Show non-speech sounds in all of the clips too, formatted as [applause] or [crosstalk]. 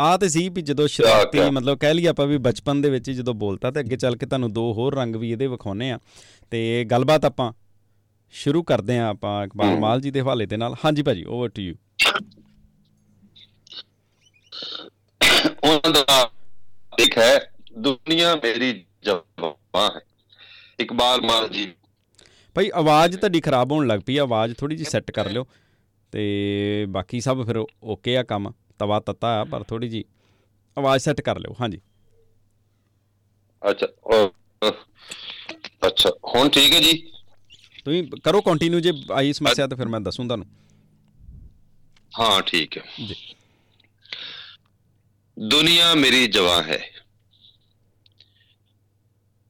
ਆ ਤੇ ਸੀ ਵੀ ਜਦੋਂ ਸ਼ਰਾਰਤੀ ਮਤਲਬ ਕਹਿ ਲਈ ਆਪਾਂ ਵੀ ਬਚਪਨ ਦੇ ਵਿੱਚ ਜਦੋਂ ਬੋਲਤਾ ਤੇ ਅੱਗੇ ਚੱਲ ਕੇ ਤੁਹਾਨੂੰ ਦੋ ਹੋਰ ਰੰਗ ਵੀ ਇਹਦੇ ਵਿਖਾਉਨੇ ਆ। ਤੇ ਗੱਲਬਾਤ ਆਪਾਂ ਸ਼ੁਰੂ ਕਰਦੇ ਆ ਆਪਾਂ ਇਕਬਾਲ ਮਾਲ ਜੀ ਦੇ ਹਵਾਲੇ ਦੇ ਨਾਲ। ਹਾਂਜੀ ਭਾਜੀ ਓਵਰ ਟੂ ਯੂ ਉਹਨਾਂ ਦਾ ਇੱਕ ਹੈ ਦੁਨੀਆ ਮੇਰੀ ਜਵਾਂ ਹੈ। ਇਕਬਾਲ ਮਾਲ ਜੀ। ਭਾਈ ਆਵਾਜ਼ ਤੁਹਾਡੀ ਖਰਾਬ ਹੋਣ ਲੱਗ ਪਈ ਆਵਾਜ਼ ਥੋੜੀ ਜੀ ਸੈੱਟ ਕਰ ਲਿਓ। ਤੇ ਬਾਕੀ ਸਭ ਫਿਰ ਓਕੇ ਆ ਕੰਮ। ਤਵਾ ਤਤਾ ਆ ਪਰ ਥੋੜੀ ਜੀ ਆਵਾਜ਼ ਸੈੱਟ ਕਰ ਲਿਓ ਹਾਂਜੀ। ਅੱਛਾ ਅੱਛਾ ਹੁਣ ਠੀਕ ਹੈ ਜੀ? ਤੁਸੀਂ ਕਰੋ ਕੰਟੀਨਿਊ ਜੇ ਆਈ ਸਮੱਸਿਆ ਤਾਂ ਫਿਰ ਮੈਂ ਦੱਸੂ ਤੁਹਾਨੂੰ। ਹਾਂ ਠੀਕ ਹੈ। ਜੀ। ਦੁਨੀਆ ਮੇਰੀ ਜਵਾਂ ਹੈ।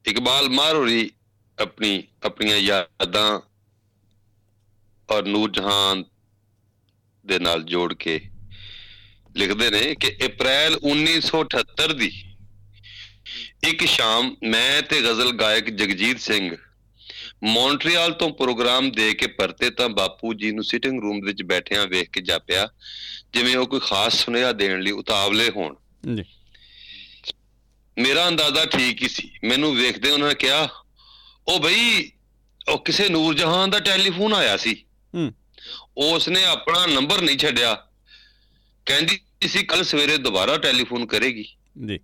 ਇਕਬਾਲ ਮਾਰੂਰੀ ਆਪਣੀ ਆਪਣੀਆਂ ਯਾਦਾਂ ਔਰ ਨੂਰ ਜਹਾਨ ਦੇ ਨਾਲ ਜੋੜ ਕੇ ਲਿਖਦੇ ਨੇ ਕਿ ਅਪ੍ਰੈਲ 1978 ਦੀ ਇੱਕ ਸ਼ਾਮ ਮੈਂ ਤੇ ਗਜ਼ਲ ਗਾਇਕ ਜਗਜੀਤ ਸਿੰਘ ਮੌਂਟਰੀਅਲ ਤੋਂ ਪ੍ਰੋਗਰਾਮ ਦੇ ਕੇ ਪਰਤੇ ਤਾਂ ਬਾਪੂ ਜੀ ਨੂੰ ਸਿਟਿੰਗ ਰੂਮ ਵਿੱਚ ਬੈਠਿਆਂ ਵੇਖ ਕੇ ਜਾਪਿਆ ਜਿਵੇਂ ਉਹ ਕੋਈ ਖਾਸ ਸੁਨੇਹਾ ਦੇਣ ਲਈ ਉਤਾਵਲੇ ਹੋਣ। ਜੀ। ਮੇਰਾ ਅੰਦਾਜ਼ਾ ਠੀਕ ਹੀ ਸੀ। ਮੈਨੂੰ ਵੇਖਦੇ ਉਹਨਾਂ ਨੇ ਕਿਹਾ ਉਹ ਬਈ ਉਹ ਕਿਸੇ ਨੂਰ ਜਹਾਨ ਦਾ ਟੈਲੀਫੋਨ ਆਇਆ ਸੀ। ਹੂੰ। ਉਸ ਨੇ ਆਪਣਾ ਨੰਬਰ ਨਹੀਂ ਛੱਡਿਆ। ਕਹਿੰਦੀ ਸੀ ਕੱਲ ਸਵੇਰੇ ਦੁਬਾਰਾ ਟੈਲੀਫੋਨ ਕਰੇਗੀ। ਜੀ।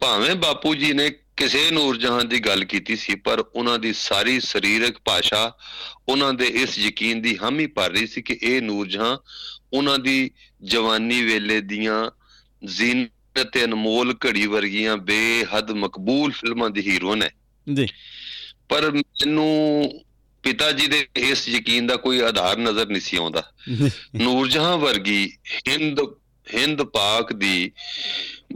ਭਾਵੇਂ ਬਾਪੂ ਜੀ ਨੇ ਕਿਸੇ ਨੂਰ ਜਹਾਨ ਦੀ ਗੱਲ ਕੀਤੀ ਸੀ ਪਰ ਉਹਨਾਂ ਦੀ ਸਾਰੀ ਸਰੀਰਕ ਭਾਸ਼ਾ ਉਹਨਾਂ ਦੇ ਇਸ ਯਕੀਨ ਦੀ ਹਾਮੀ ਭਰ ਰਹੀ ਸੀ ਕਿ ਇਹ ਨੂਰ ਜਹਾਨ ਉਹਨਾਂ ਦੀ ਜਵਾਨੀ ਵੇਲੇ ਦੀਆਂ ਜ਼ੀਨਤ ਤੇ ਅਨਮੋਲ ਘੜੀ ਵਰਗੀਆਂ ਬੇਹੱਦ ਮਕਬੂਲ ਫਿਲਮਾਂ ਦੀ ਹੀਰੋਇਨ ਹੈ। ਜੀ। ਪਰ ਮੈਨੂੰ ਪਿਤਾ ਜੀ ਦੇ ਇਸ ਯਕੀਨ ਦਾ ਕੋਈ ਆਧਾਰ ਨਜ਼ਰ ਨਹੀਂ ਸੀ ਆਉਂਦਾ। [laughs] ਨੂਰਜਹਾਂ ਵਰਗੀ ਹਿੰਦ ਹਿੰਦ ਪਾਕ ਦੀ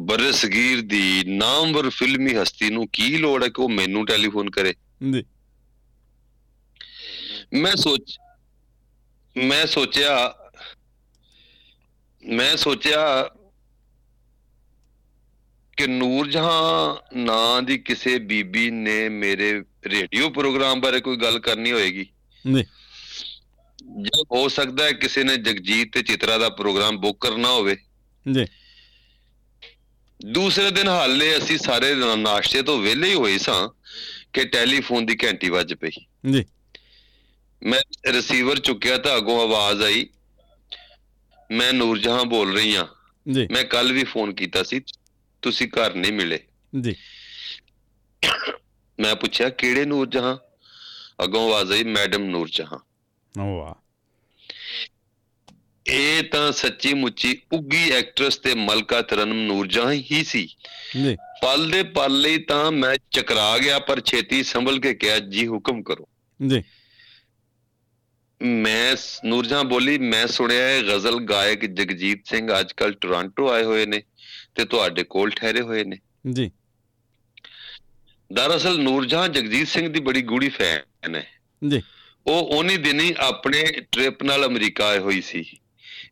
ਬਰਸਗੀਰ ਦੀ ਨਾਮਵਰ ਫਿਲਮੀ ਹਸਤੀ ਨੂੰ ਕੀ ਲੋੜ ਹੈ ਕਿ ਉਹ ਮੈਨੂੰ ਟੈਲੀਫੋਨ ਕਰੇ? ਜੀ। ਮੈਂ ਸੋਚ ਮੈਂ ਸੋਚਿਆ ਮੈਂ ਸੋਚਿਆ ਕਿ ਨੂਰਜਹਾਂ ਨਾਂ ਦੀ ਕਿਸੇ ਬੀਬੀ ਨੇ ਮੇਰੇ ਰੇਡੀਓ ਪ੍ਰੋਗਰਾਮ ਬਾਰੇ ਕੋਈ ਗੱਲ ਕਰਨੀ ਹੋਏਗੀ? ਜੀ ਜਾਂ ਹੋ ਸਕਦਾ ਹੈ ਕਿਸੇ ਨੇ ਜਗਜੀਤ ਤੇ ਚਿਤਰਾ ਦਾ ਪ੍ਰੋਗਰਾਮ ਬੁੱਕ ਕਰਨਾ ਹੋਵੇ? ਜੀ ਦੂਸਰੇ ਦਿਨ ਹਾਲੇ ਅਸੀਂ ਸਾਰੇ ਨਾਸ਼ਤੇ ਤੋਂ ਵਿਹਲੇ ਹੀ ਹੋਏ ਸਾਂ ਕਿ ਟੈਲੀਫੋਨ ਦੀ ਘੰਟੀ ਵੱਜ ਪਈ। ਜੀ ਮੈਂ ਰਿਸੀਵਰ ਚੁੱਕਿਆ ਤਾਂ ਅਗੋਂ ਆਵਾਜ਼ ਆਈ। ਮੈਂ ਨੂਰਜਹਾਂ ਬੋਲ ਰਹੀ ਹਾਂ। ਜੀ ਮੈਂ ਕੱਲ ਵੀ ਫੋਨ ਕੀਤਾ ਸੀ। ਤੁਸੀਂ ਘਰ ਨਹੀਂ ਮਿਲੇ। ਜੀ ਮੈਂ ਪੁੱਛਿਆ ਕਿਹੜੇ ਨੂਰਜਹਾਂ ਅਗੋਂ ਆਵਾਜ਼ ਆਈ ਮੈਡਮ ਨੂਰਜਹਾਂ ਵਾਹ। ਇਹ ਤਾਂ ਸੱਚੀ ਮੁੱਚੀ ਉੱਗੀ ਐਕਟਰੈਸ ਤੇ ਮਲਕਾ ਤਰਨਮ ਨੂਰਜਹਾਂ ਹੀ ਸੀ। ਜੀ। ਪਲ ਦੇ ਪਲ ਲਈ ਤਾਂ ਮੈਂ ਚਕਰਾ ਗਿਆ ਪਰ ਛੇਤੀ ਸੰਭਲ ਕੇ ਕਿਹਾ ਜੀ ਹੁਕਮ ਕਰੋ। ਜੀ। ਮੈਂ ਨੂਰਜਹਾਂ ਬੋਲੀ ਮੈਂ ਸੁਣਿਆ ਹੈ ਗਜ਼ਲ ਗਾਇਕ ਜਗਜੀਤ ਸਿੰਘ ਅੱਜਕੱਲ ਟੋਰਾਂਟੋ ਆਏ ਹੋਏ ਨੇ ਤੇ ਤੁਹਾਡੇ ਕੋਲ ਠਹਿਰੇ ਹੋਏ ਨੇ। ਜੀ। ਦਰਅਸਲ ਨੂਰਜਹਾਂ ਜਗਜੀਤ ਸਿੰਘ ਦੀ ਬੜੀ ਗੂੜੀ ਫੈਨ ਹੈ। ਜੀ। ਉਹ ਉਨੀ ਦਿਨੀ ਆਪਣੇ ਟ੍ਰਿਪ ਨਾਲ ਅਮਰੀਕਾ ਆਏ ਹੋਈ ਸੀ।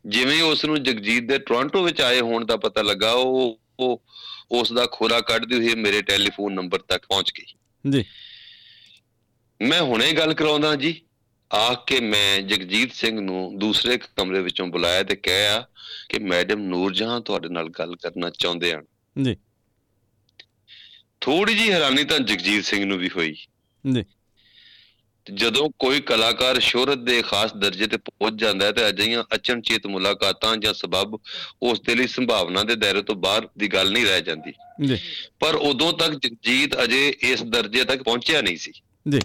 ਜਿਵੇਂ ਉਸ ਨੂੰ ਜਗਜੀਤ ਦੇ ਟੋਰਾਂਟੋ ਵਿੱਚ ਆਏ ਹੋਣ ਦਾ ਪਤਾ ਲੱਗਾ ਉਹ ਉਸ ਦਾ ਖੋਰਾ ਕੱਢਦੀ ਹੋਈ ਮੇਰੇ ਟੈਲੀਫੋਨ ਨੰਬਰ ਤੱਕ ਪਹੁੰਚ ਗਈ। ਜੀ। ਮੈਂ ਹੁਣੇ ਗੱਲ ਕਰਾਉਂਦਾ ਜੀ। ਆਖ ਕੇ ਮੈਂ ਜਗਜੀਤ ਸਿੰਘ ਨੂੰ ਦੂਸਰੇ ਕਮਰੇ ਵਿੱਚੋਂ ਬੁਲਾਇਆ ਤੇ ਕਿਹਾ ਕਿ ਮੈਡਮ ਨੂਰਜਹਾਂ ਤੁਹਾਡੇ ਨਾਲ ਗੱਲ ਕਰਨਾ ਚਾਹੁੰਦੇ ਹਨ। ਜੀ। ਥੋੜੀ ਜੀ ਹੈਰਾਨੀ ਤਾਂ ਜਗਜੀਤ ਸਿੰਘ ਨੂੰ ਵੀ ਹੋਈ। ਜੀ। ਜਦੋਂ ਕੋਈ ਕਲਾਕਾਰ ਸ਼ੋਹਰਤ ਦੇ ਖਾਸ ਦਰਜੇ ਤੇ ਪਹੁੰਚ ਜਾਂਦਾ ਹੈ ਤੇ ਅਜਿਹੀਆਂ ਅਚਨਚੇਤ ਮੁਲਾਕਾਤਾਂ ਜਾਂ ਸਬਬ ਉਸ ਦੇ ਲਈ ਸੰਭਾਵਨਾ ਦੇ ਦਾਇਰੇ ਤੋਂ ਬਾਹਰ ਦੀ ਗੱਲ ਨਹੀਂ ਰਹਿ ਜਾਂਦੀ। ਜੀ। ਪਰ ਉਦੋਂ ਤੱਕ ਜਗਜੀਤ ਅਜੇ ਇਸ ਦਰਜੇ ਤੱਕ ਪਹੁੰਚਿਆ ਨਹੀਂ ਸੀ। ਜੀ।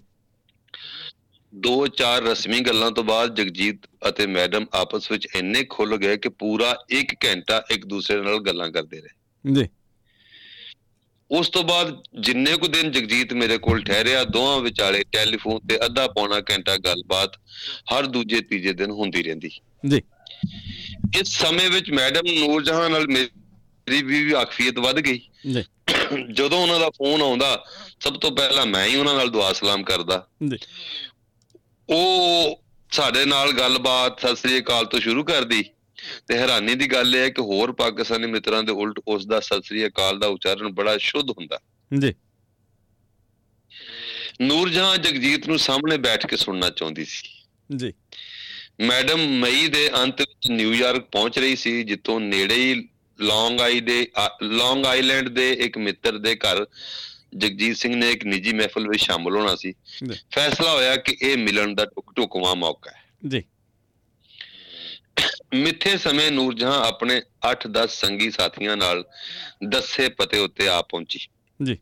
ਦੋ ਚਾਰ ਰਸਮੀ ਗੱਲਾਂ ਤੋਂ ਬਾਅਦ ਜਗਜੀਤ ਅਤੇ ਮੈਡਮ ਆਪਸ ਵਿੱਚ ਇੰਨੇ ਖੁੱਲ ਗਏ ਕਿ ਪੂਰਾ 1 ਘੰਟਾ ਇੱਕ ਦੂਸਰੇ ਨਾਲ ਗੱਲਾਂ ਕਰਦੇ ਰਹੇ। ਜੀ। ਉਸ ਤੋਂ ਬਾਅਦ ਜਿੰਨੇ ਕੁ ਦਿਨ ਜਗਜੀਤ ਮੇਰੇ ਕੋਲ ਠਹਿਰਿਆ ਦੋਹਾਂ ਵਿਚਾਲੇ ਟੈਲੀਫੋਨ ਤੇ ਅੱਧਾ ਪੌਣਾ ਘੰਟਾ ਗੱਲਬਾਤ ਹਰ ਦੂਜੇ ਤੀਜੇ ਦਿਨ ਹੁੰਦੀ ਰਹਿੰਦੀ। ਜੀ। ਇਸ ਸਮੇਂ ਵਿੱਚ ਮੈਡਮ ਨੂਰਜਹਾਨ ਨਾਲ ਮੇਰੀ ਵੀ ਆਖਫੀਅਤ ਵੱਧ ਗਈ। ਜੀ। ਜਦੋਂ ਉਹਨਾਂ ਦਾ ਫੋਨ ਆਉਂਦਾ ਸਭ ਤੋਂ ਪਹਿਲਾਂ ਮੈਂ ਹੀ ਉਹਨਾਂ ਨਾਲ ਦੁਆ ਸਲਾਮ ਕਰਦਾ। ਜੀ। ਉਹ ਸਾਡੇ ਨਾਲ ਗੱਲਬਾਤ ਸਤਿ ਸ੍ਰੀ ਅਕਾਲ ਤੋਂ ਸ਼ੁਰੂ ਕਰਦੀ। ਤੇ ਹੈਰਾਨੀ ਦੀ ਗੱਲ ਇਹ ਹੈ ਕਿ ਹੋਰ ਪਾਕਿਸਤਾਨੀ ਮਿੱਤਰਾਂ ਦੇ ਉਲਟ ਉਸ ਦਾ ਸਤਿ ਸ੍ਰੀ ਅਕਾਲ ਦਾ ਉਚਾਰਨ ਬੜਾ ਸ਼ੁੱਧ ਹੁੰਦਾ। ਜੀ। ਨੂਰਜਹਾਂ ਜਗਜੀਤ ਨੂੰ ਸਾਹਮਣੇ ਬੈਠ ਕੇ ਸੁਣਨਾ ਚਾਹੁੰਦੀ ਸੀ। ਜੀ। ਮੈਡਮ ਮਈ ਦੇ ਅੰਤ ਵਿੱਚ ਨਿਊਯਾਰਕ ਪਹੁੰਚ ਰਹੀ ਸੀ ਜਿੱਥੋਂ ਨੇੜੇ ਹੀ ਲੌਂਗ ਆਈ ਦੇ ਲੌਂਗ ਆਈਲੈਂਡ ਦੇ ਇੱਕ ਮਿੱਤਰ ਦੇ ਘਰ ਜਗਜੀਤ ਸਿੰਘ ਨੇ ਇੱਕ ਨਿੱਜੀ ਮਹਿਫਲ ਵਿੱਚ ਸ਼ਾਮਲ ਹੋਣਾ ਸੀ। ਫੈਸਲਾ ਹੋਇਆ ਕਿ ਇਹ ਮਿਲਣ ਦਾ ਟੁਕ ਟੁਕਵਾ ਮੌਕਾ ਹੈ। ਜੀ। ਮਿੱਥੇ ਸਮੇਂ ਨੂਰਜਹਾਂ ਆਪਣੇ 8-10 ਸੰਗੀ ਸਾਥੀਆਂ ਨਾਲ ਦੱਸੇ ਪਤੇ ਉੱਤੇ ਆ ਪਹੁੰਚੀ। ਜੀ।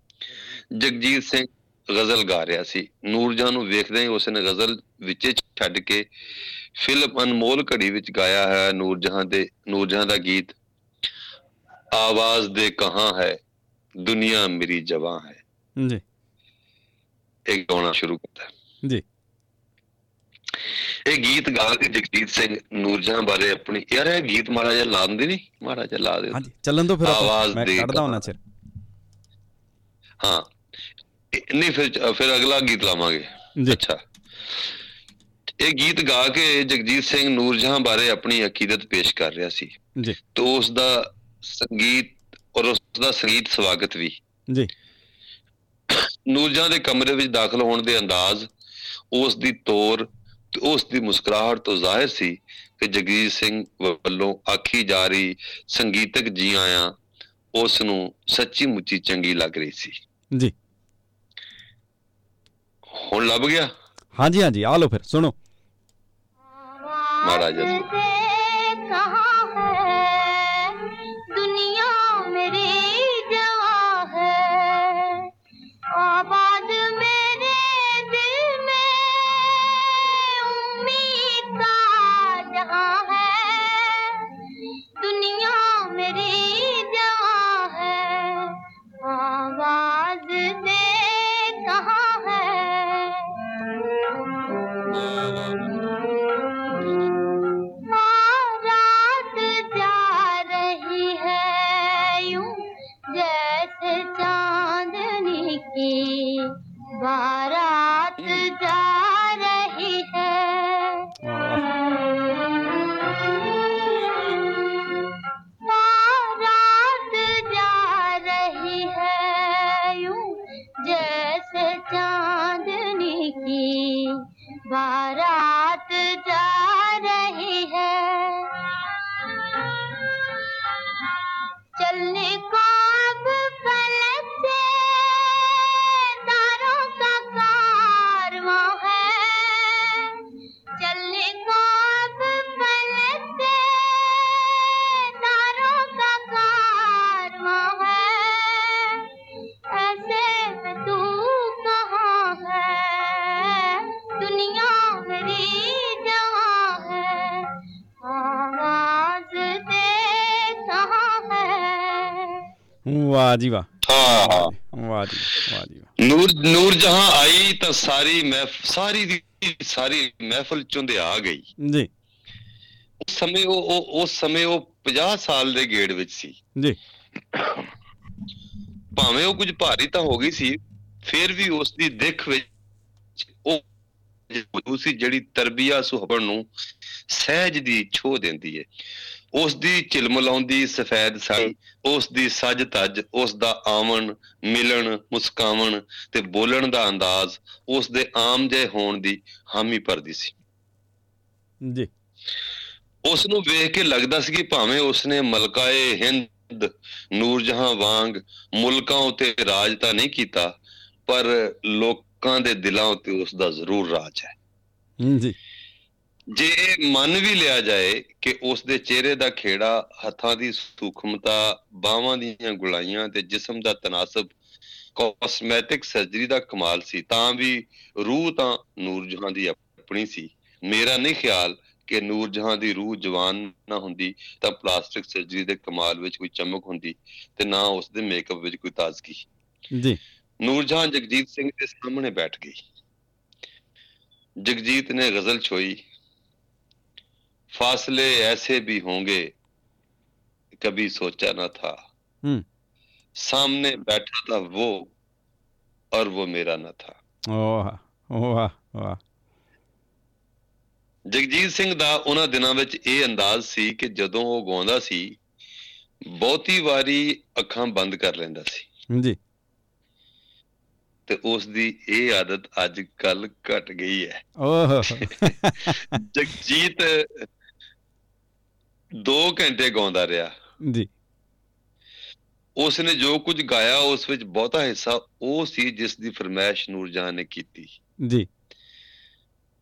ਜਗਜੀਤ ਸਿੰਘ ਗਜ਼ਲ ਗਾ ਰਿਹਾ ਸੀ। ਨੂਰਜਹਾਂ ਨੂੰ ਵੇਖਦੇ ਹੀ ਉਸਨੇ ਗਜ਼ਲ ਵਿੱਚੇ ਛੱਡ ਕੇ ਫਿਲਮ ਅਨਮੋਲ ਘੜੀ ਵਿੱਚ ਗਾਇਆ ਹੈ। ਨੂਰਜਹਾਂ ਦੇ ਨੂਰਜਹਾਂ ਦਾ ਗੀਤ ਆਵਾਜ਼ ਦੇ ਕਹਾਂ ਹੈ ਦੁਨੀਆ ਮੇਰੀ ਜਵਾਂ ਹੈ। ਜੀ। ਇਹ ਗਾਉਣਾ ਸ਼ੁਰੂ ਕੀਤਾ। ਜੀ। ਇਹ ਗੀਤ ਗਾ ਕੇ ਜਗਜੀਤ ਸਿੰਘ ਨੂਰਜਹਾਂ ਬਾਰੇ ਆਪਣੀ ਯਾਰ ਇਹ ਗੀਤ ਮਹਾਰਾਜਾ ਲਾ ਦਿੰਦੇ ਨਹੀਂ ਮਹਾਰਾਜਾ ਲਾ ਦੇ ਹਾਂਜੀ ਚੱਲਣ ਤੋਂ ਫਿਰ ਮੈਂ ਕੱਢਦਾ। ਉਹਨਾਂ ਚਿਰ। ਹਾਂ। ਨਹੀਂ ਫਿਰ ਫਿਰ ਅਗਲਾ ਗੀਤ ਲਾਵਾਂਗੇ। ਜੀ। ਅੱਛਾ। ਇਹ ਗੀਤ ਗਾ ਕੇ ਜਗਜੀਤ ਸਿੰਘ ਨੂਰਜਹਾਂ ਬਾਰੇ ਆਪਣੀ ਅਕੀਦਤ ਪੇਸ਼ ਕਰ ਰਿਹਾ ਸੀ। ਜੀ। ਤੇ ਉਸ ਦਾ ਸੰਗੀਤ ਔਰ ਉਸ ਦਾ ਸੰਗੀਤ ਸਵਾਗਤ ਵੀ। ਜੀ। ਨੂਰਜਹਾਂ ਦੇ ਕਮਰੇ ਵਿੱਚ ਦਾਖਲ ਹੋਣ ਦੇ ਅੰਦਾਜ਼ ਉਸ ਦੀ ਤੋਰ ਉਸ ਦੀ ਮੁਸਕਰਾਹਟ ਤੋਂ ਜ਼ਾਹਿਰ ਸੀ ਕਿ ਜਗਜੀਤ ਸਿੰਘ ਵੱਲੋਂ ਆਖੀ ਜਾ ਰਹੀ ਸੰਗੀਤਕ ਜੀ ਆਇਆ ਉਸ ਨੂੰ ਸੱਚੀ ਮੁੱਚੀ ਚੰਗੀ ਲੱਗ ਰਹੀ ਸੀ। ਜੀ। ਹੁਣ ਲੱਭ ਗਿਆ? ਹਾਂਜੀ ਹਾਂਜੀ ਆ ਲਓ ਫਿਰ ਸੁਣੋ। ਮਹਾਰਾਜ ਜੀ ਕਹਾ ਸਾਰੀ ਮਹਿਫ ਸਾਰੀ ਦੀ ਸਾਰੀ ਮਹਿਫਲ ਚੁੰਦਿਆ ਗਈ। ਜੀ। ਉਸ ਸਮੇਂ ਉਹ ਉਹ- ਉਸ ਸਮੇਂ ਉਹ 50 ਸਾਲ ਦੇ ਗੇੜ ਵਿੱਚ ਸੀ। ਜੀ। ਭਾਵੇਂ ਉਹ ਕੁਝ ਭਾਰੀ ਤਾਂ ਹੋ ਗਈ ਸੀ ਫਿਰ ਵੀ ਉਸ ਦੀ ਦਿੱਖ ਵਿੱਚ ਉਹ ਉਸੀ ਜਿਹੜੀ ਤਰਬੀਆ ਸੁਹਬਣ ਨੂੰ ਸਹਿਜ ਦੀ ਛੋ ਦਿੰਦੀ ਹੈ ਉਸ ਦੀ ਚਿਲਮਲਾਉਂਦੀ ਸਫੈਦ ਸਾਈ ਉਸ ਦੀ ਸੱਜ ਤੱਜ ਉਸ ਦਾ ਆਵਣ ਮਿਲਣ ਮੁਸਕਾਵਣ ਤੇ ਬੋਲਣ ਦਾ ਅੰਦਾਜ਼ ਉਸ ਦੇ ਆਮ ਜਿਹੇ ਹੋਣ ਦੀ ਹਾਮੀ ਭਰਦੀ ਸੀ। ਜੀ। ਉਸ ਨੂੰ ਵੇਖ ਕੇ ਲੱਗਦਾ ਸੀ ਕਿ ਭਾਵੇਂ ਉਸਨੇ ਮਲਕਾਏ ਹਿੰਦ ਨੂਰਜਹਾਂ ਵਾਂਗ ਮੁਲਕਾਂ ਉਤੇ ਰਾਜ ਤਾਂ ਨਹੀਂ ਕੀਤਾ ਪਰ ਲੋਕਾਂ ਦੇ ਦਿਲਾਂ ਉਤੇ ਉਸ ਦਾ ਜ਼ਰੂਰ ਰਾਜ ਹੂੰ, ਜੀ। ਜੇ ਇਹ ਮੰਨ ਵੀ ਲਿਆ ਜਾਏ ਕਿ ਉਸ ਦੇ ਚਿਹਰੇ ਦਾ ਖੇੜਾ ਹੱਥਾਂ ਦੀ ਸੂਖਮਤਾ ਬਾਹਾਂ ਦੀਆਂ ਗੁਲਾਈਆਂ ਤੇ ਜਿਸਮ ਦਾ ਤਨਾਸਬ ਕਾਸਮੈਟਿਕ ਸਰਜਰੀ ਦਾ ਕਮਾਲ ਸੀ ਤਾਂ ਵੀ ਰੂਹ ਤਾਂ ਨੂਰ ਜਹਾਂ ਦੀ ਆਪਣੀ ਸੀ। ਮੇਰਾ ਨਹੀਂ ਖਿਆਲ ਕਿ ਨੂਰ ਜਹਾਂ ਦੀ ਰੂਹ ਜਵਾਨ ਨਾ ਹੁੰਦੀ ਤਾਂ ਪਲਾਸਟਿਕ ਸਰਜਰੀ ਦੇ ਕਮਾਲ ਵਿੱਚ ਕੋਈ ਚਮਕ ਹੁੰਦੀ ਤੇ ਨਾ ਉਸ ਦੇ ਮੇਕਅਪ ਵਿੱਚ ਕੋਈ ਤਾਜ਼ਗੀ। ਜੀ। ਨੂਰ ਜਹਾਂ ਜਗਜੀਤ ਸਿੰਘ ਦੇ ਸਾਹਮਣੇ ਬੈਠ ਗਈ। ਜਗਜੀਤ ਨੇ ਗ਼ਜ਼ਲ ਛੋਈ। फासले ऐसे भी होंगे कभी सोचा न था हम्म। सामने बैठा था वो और वो मेरा न था ਵਾਹ ਵਾਹ ਵਾਹ ਜਗਜੀਤ ਸਿੰਘ ਦਾ ਉਹਨਾਂ ਦਿਨਾਂ ਵਿੱਚ ਇਹ ਅੰਦਾਜ਼ ਸੀ ਕਿ ਜਦੋਂ ਉਹ ਗਾਉਂਦਾ ਸੀ ਬਹੁਤੀ ਵਾਰੀ ਅੱਖਾਂ ਬੰਦ ਕਰ ਲੈਂਦਾ ਸੀ ਜੀ ਤੇ ਉਸ ਦੀ ਇਹ ਆਦਤ ਅੱਜ ਕੱਲ ਘਟ ਗਈ ਹੈ ਓਹ ਜਗਜੀਤ 2 ਘੰਟੇ ਗਾਉਂਦਾ ਰਿਹਾ। ਜੀ। ਉਸ ਨੇ ਜੋ ਕੁਝ ਗਾਇਆ ਉਸ ਵਿੱਚ ਬਹੁਤਾ ਹਿੱਸਾ ਉਹ ਸੀ ਜਿਸ ਦੀ ਫਰਮਾਇਸ਼ ਨੂਰਜਾਨ ਨੇ ਕੀਤੀ। ਜੀ।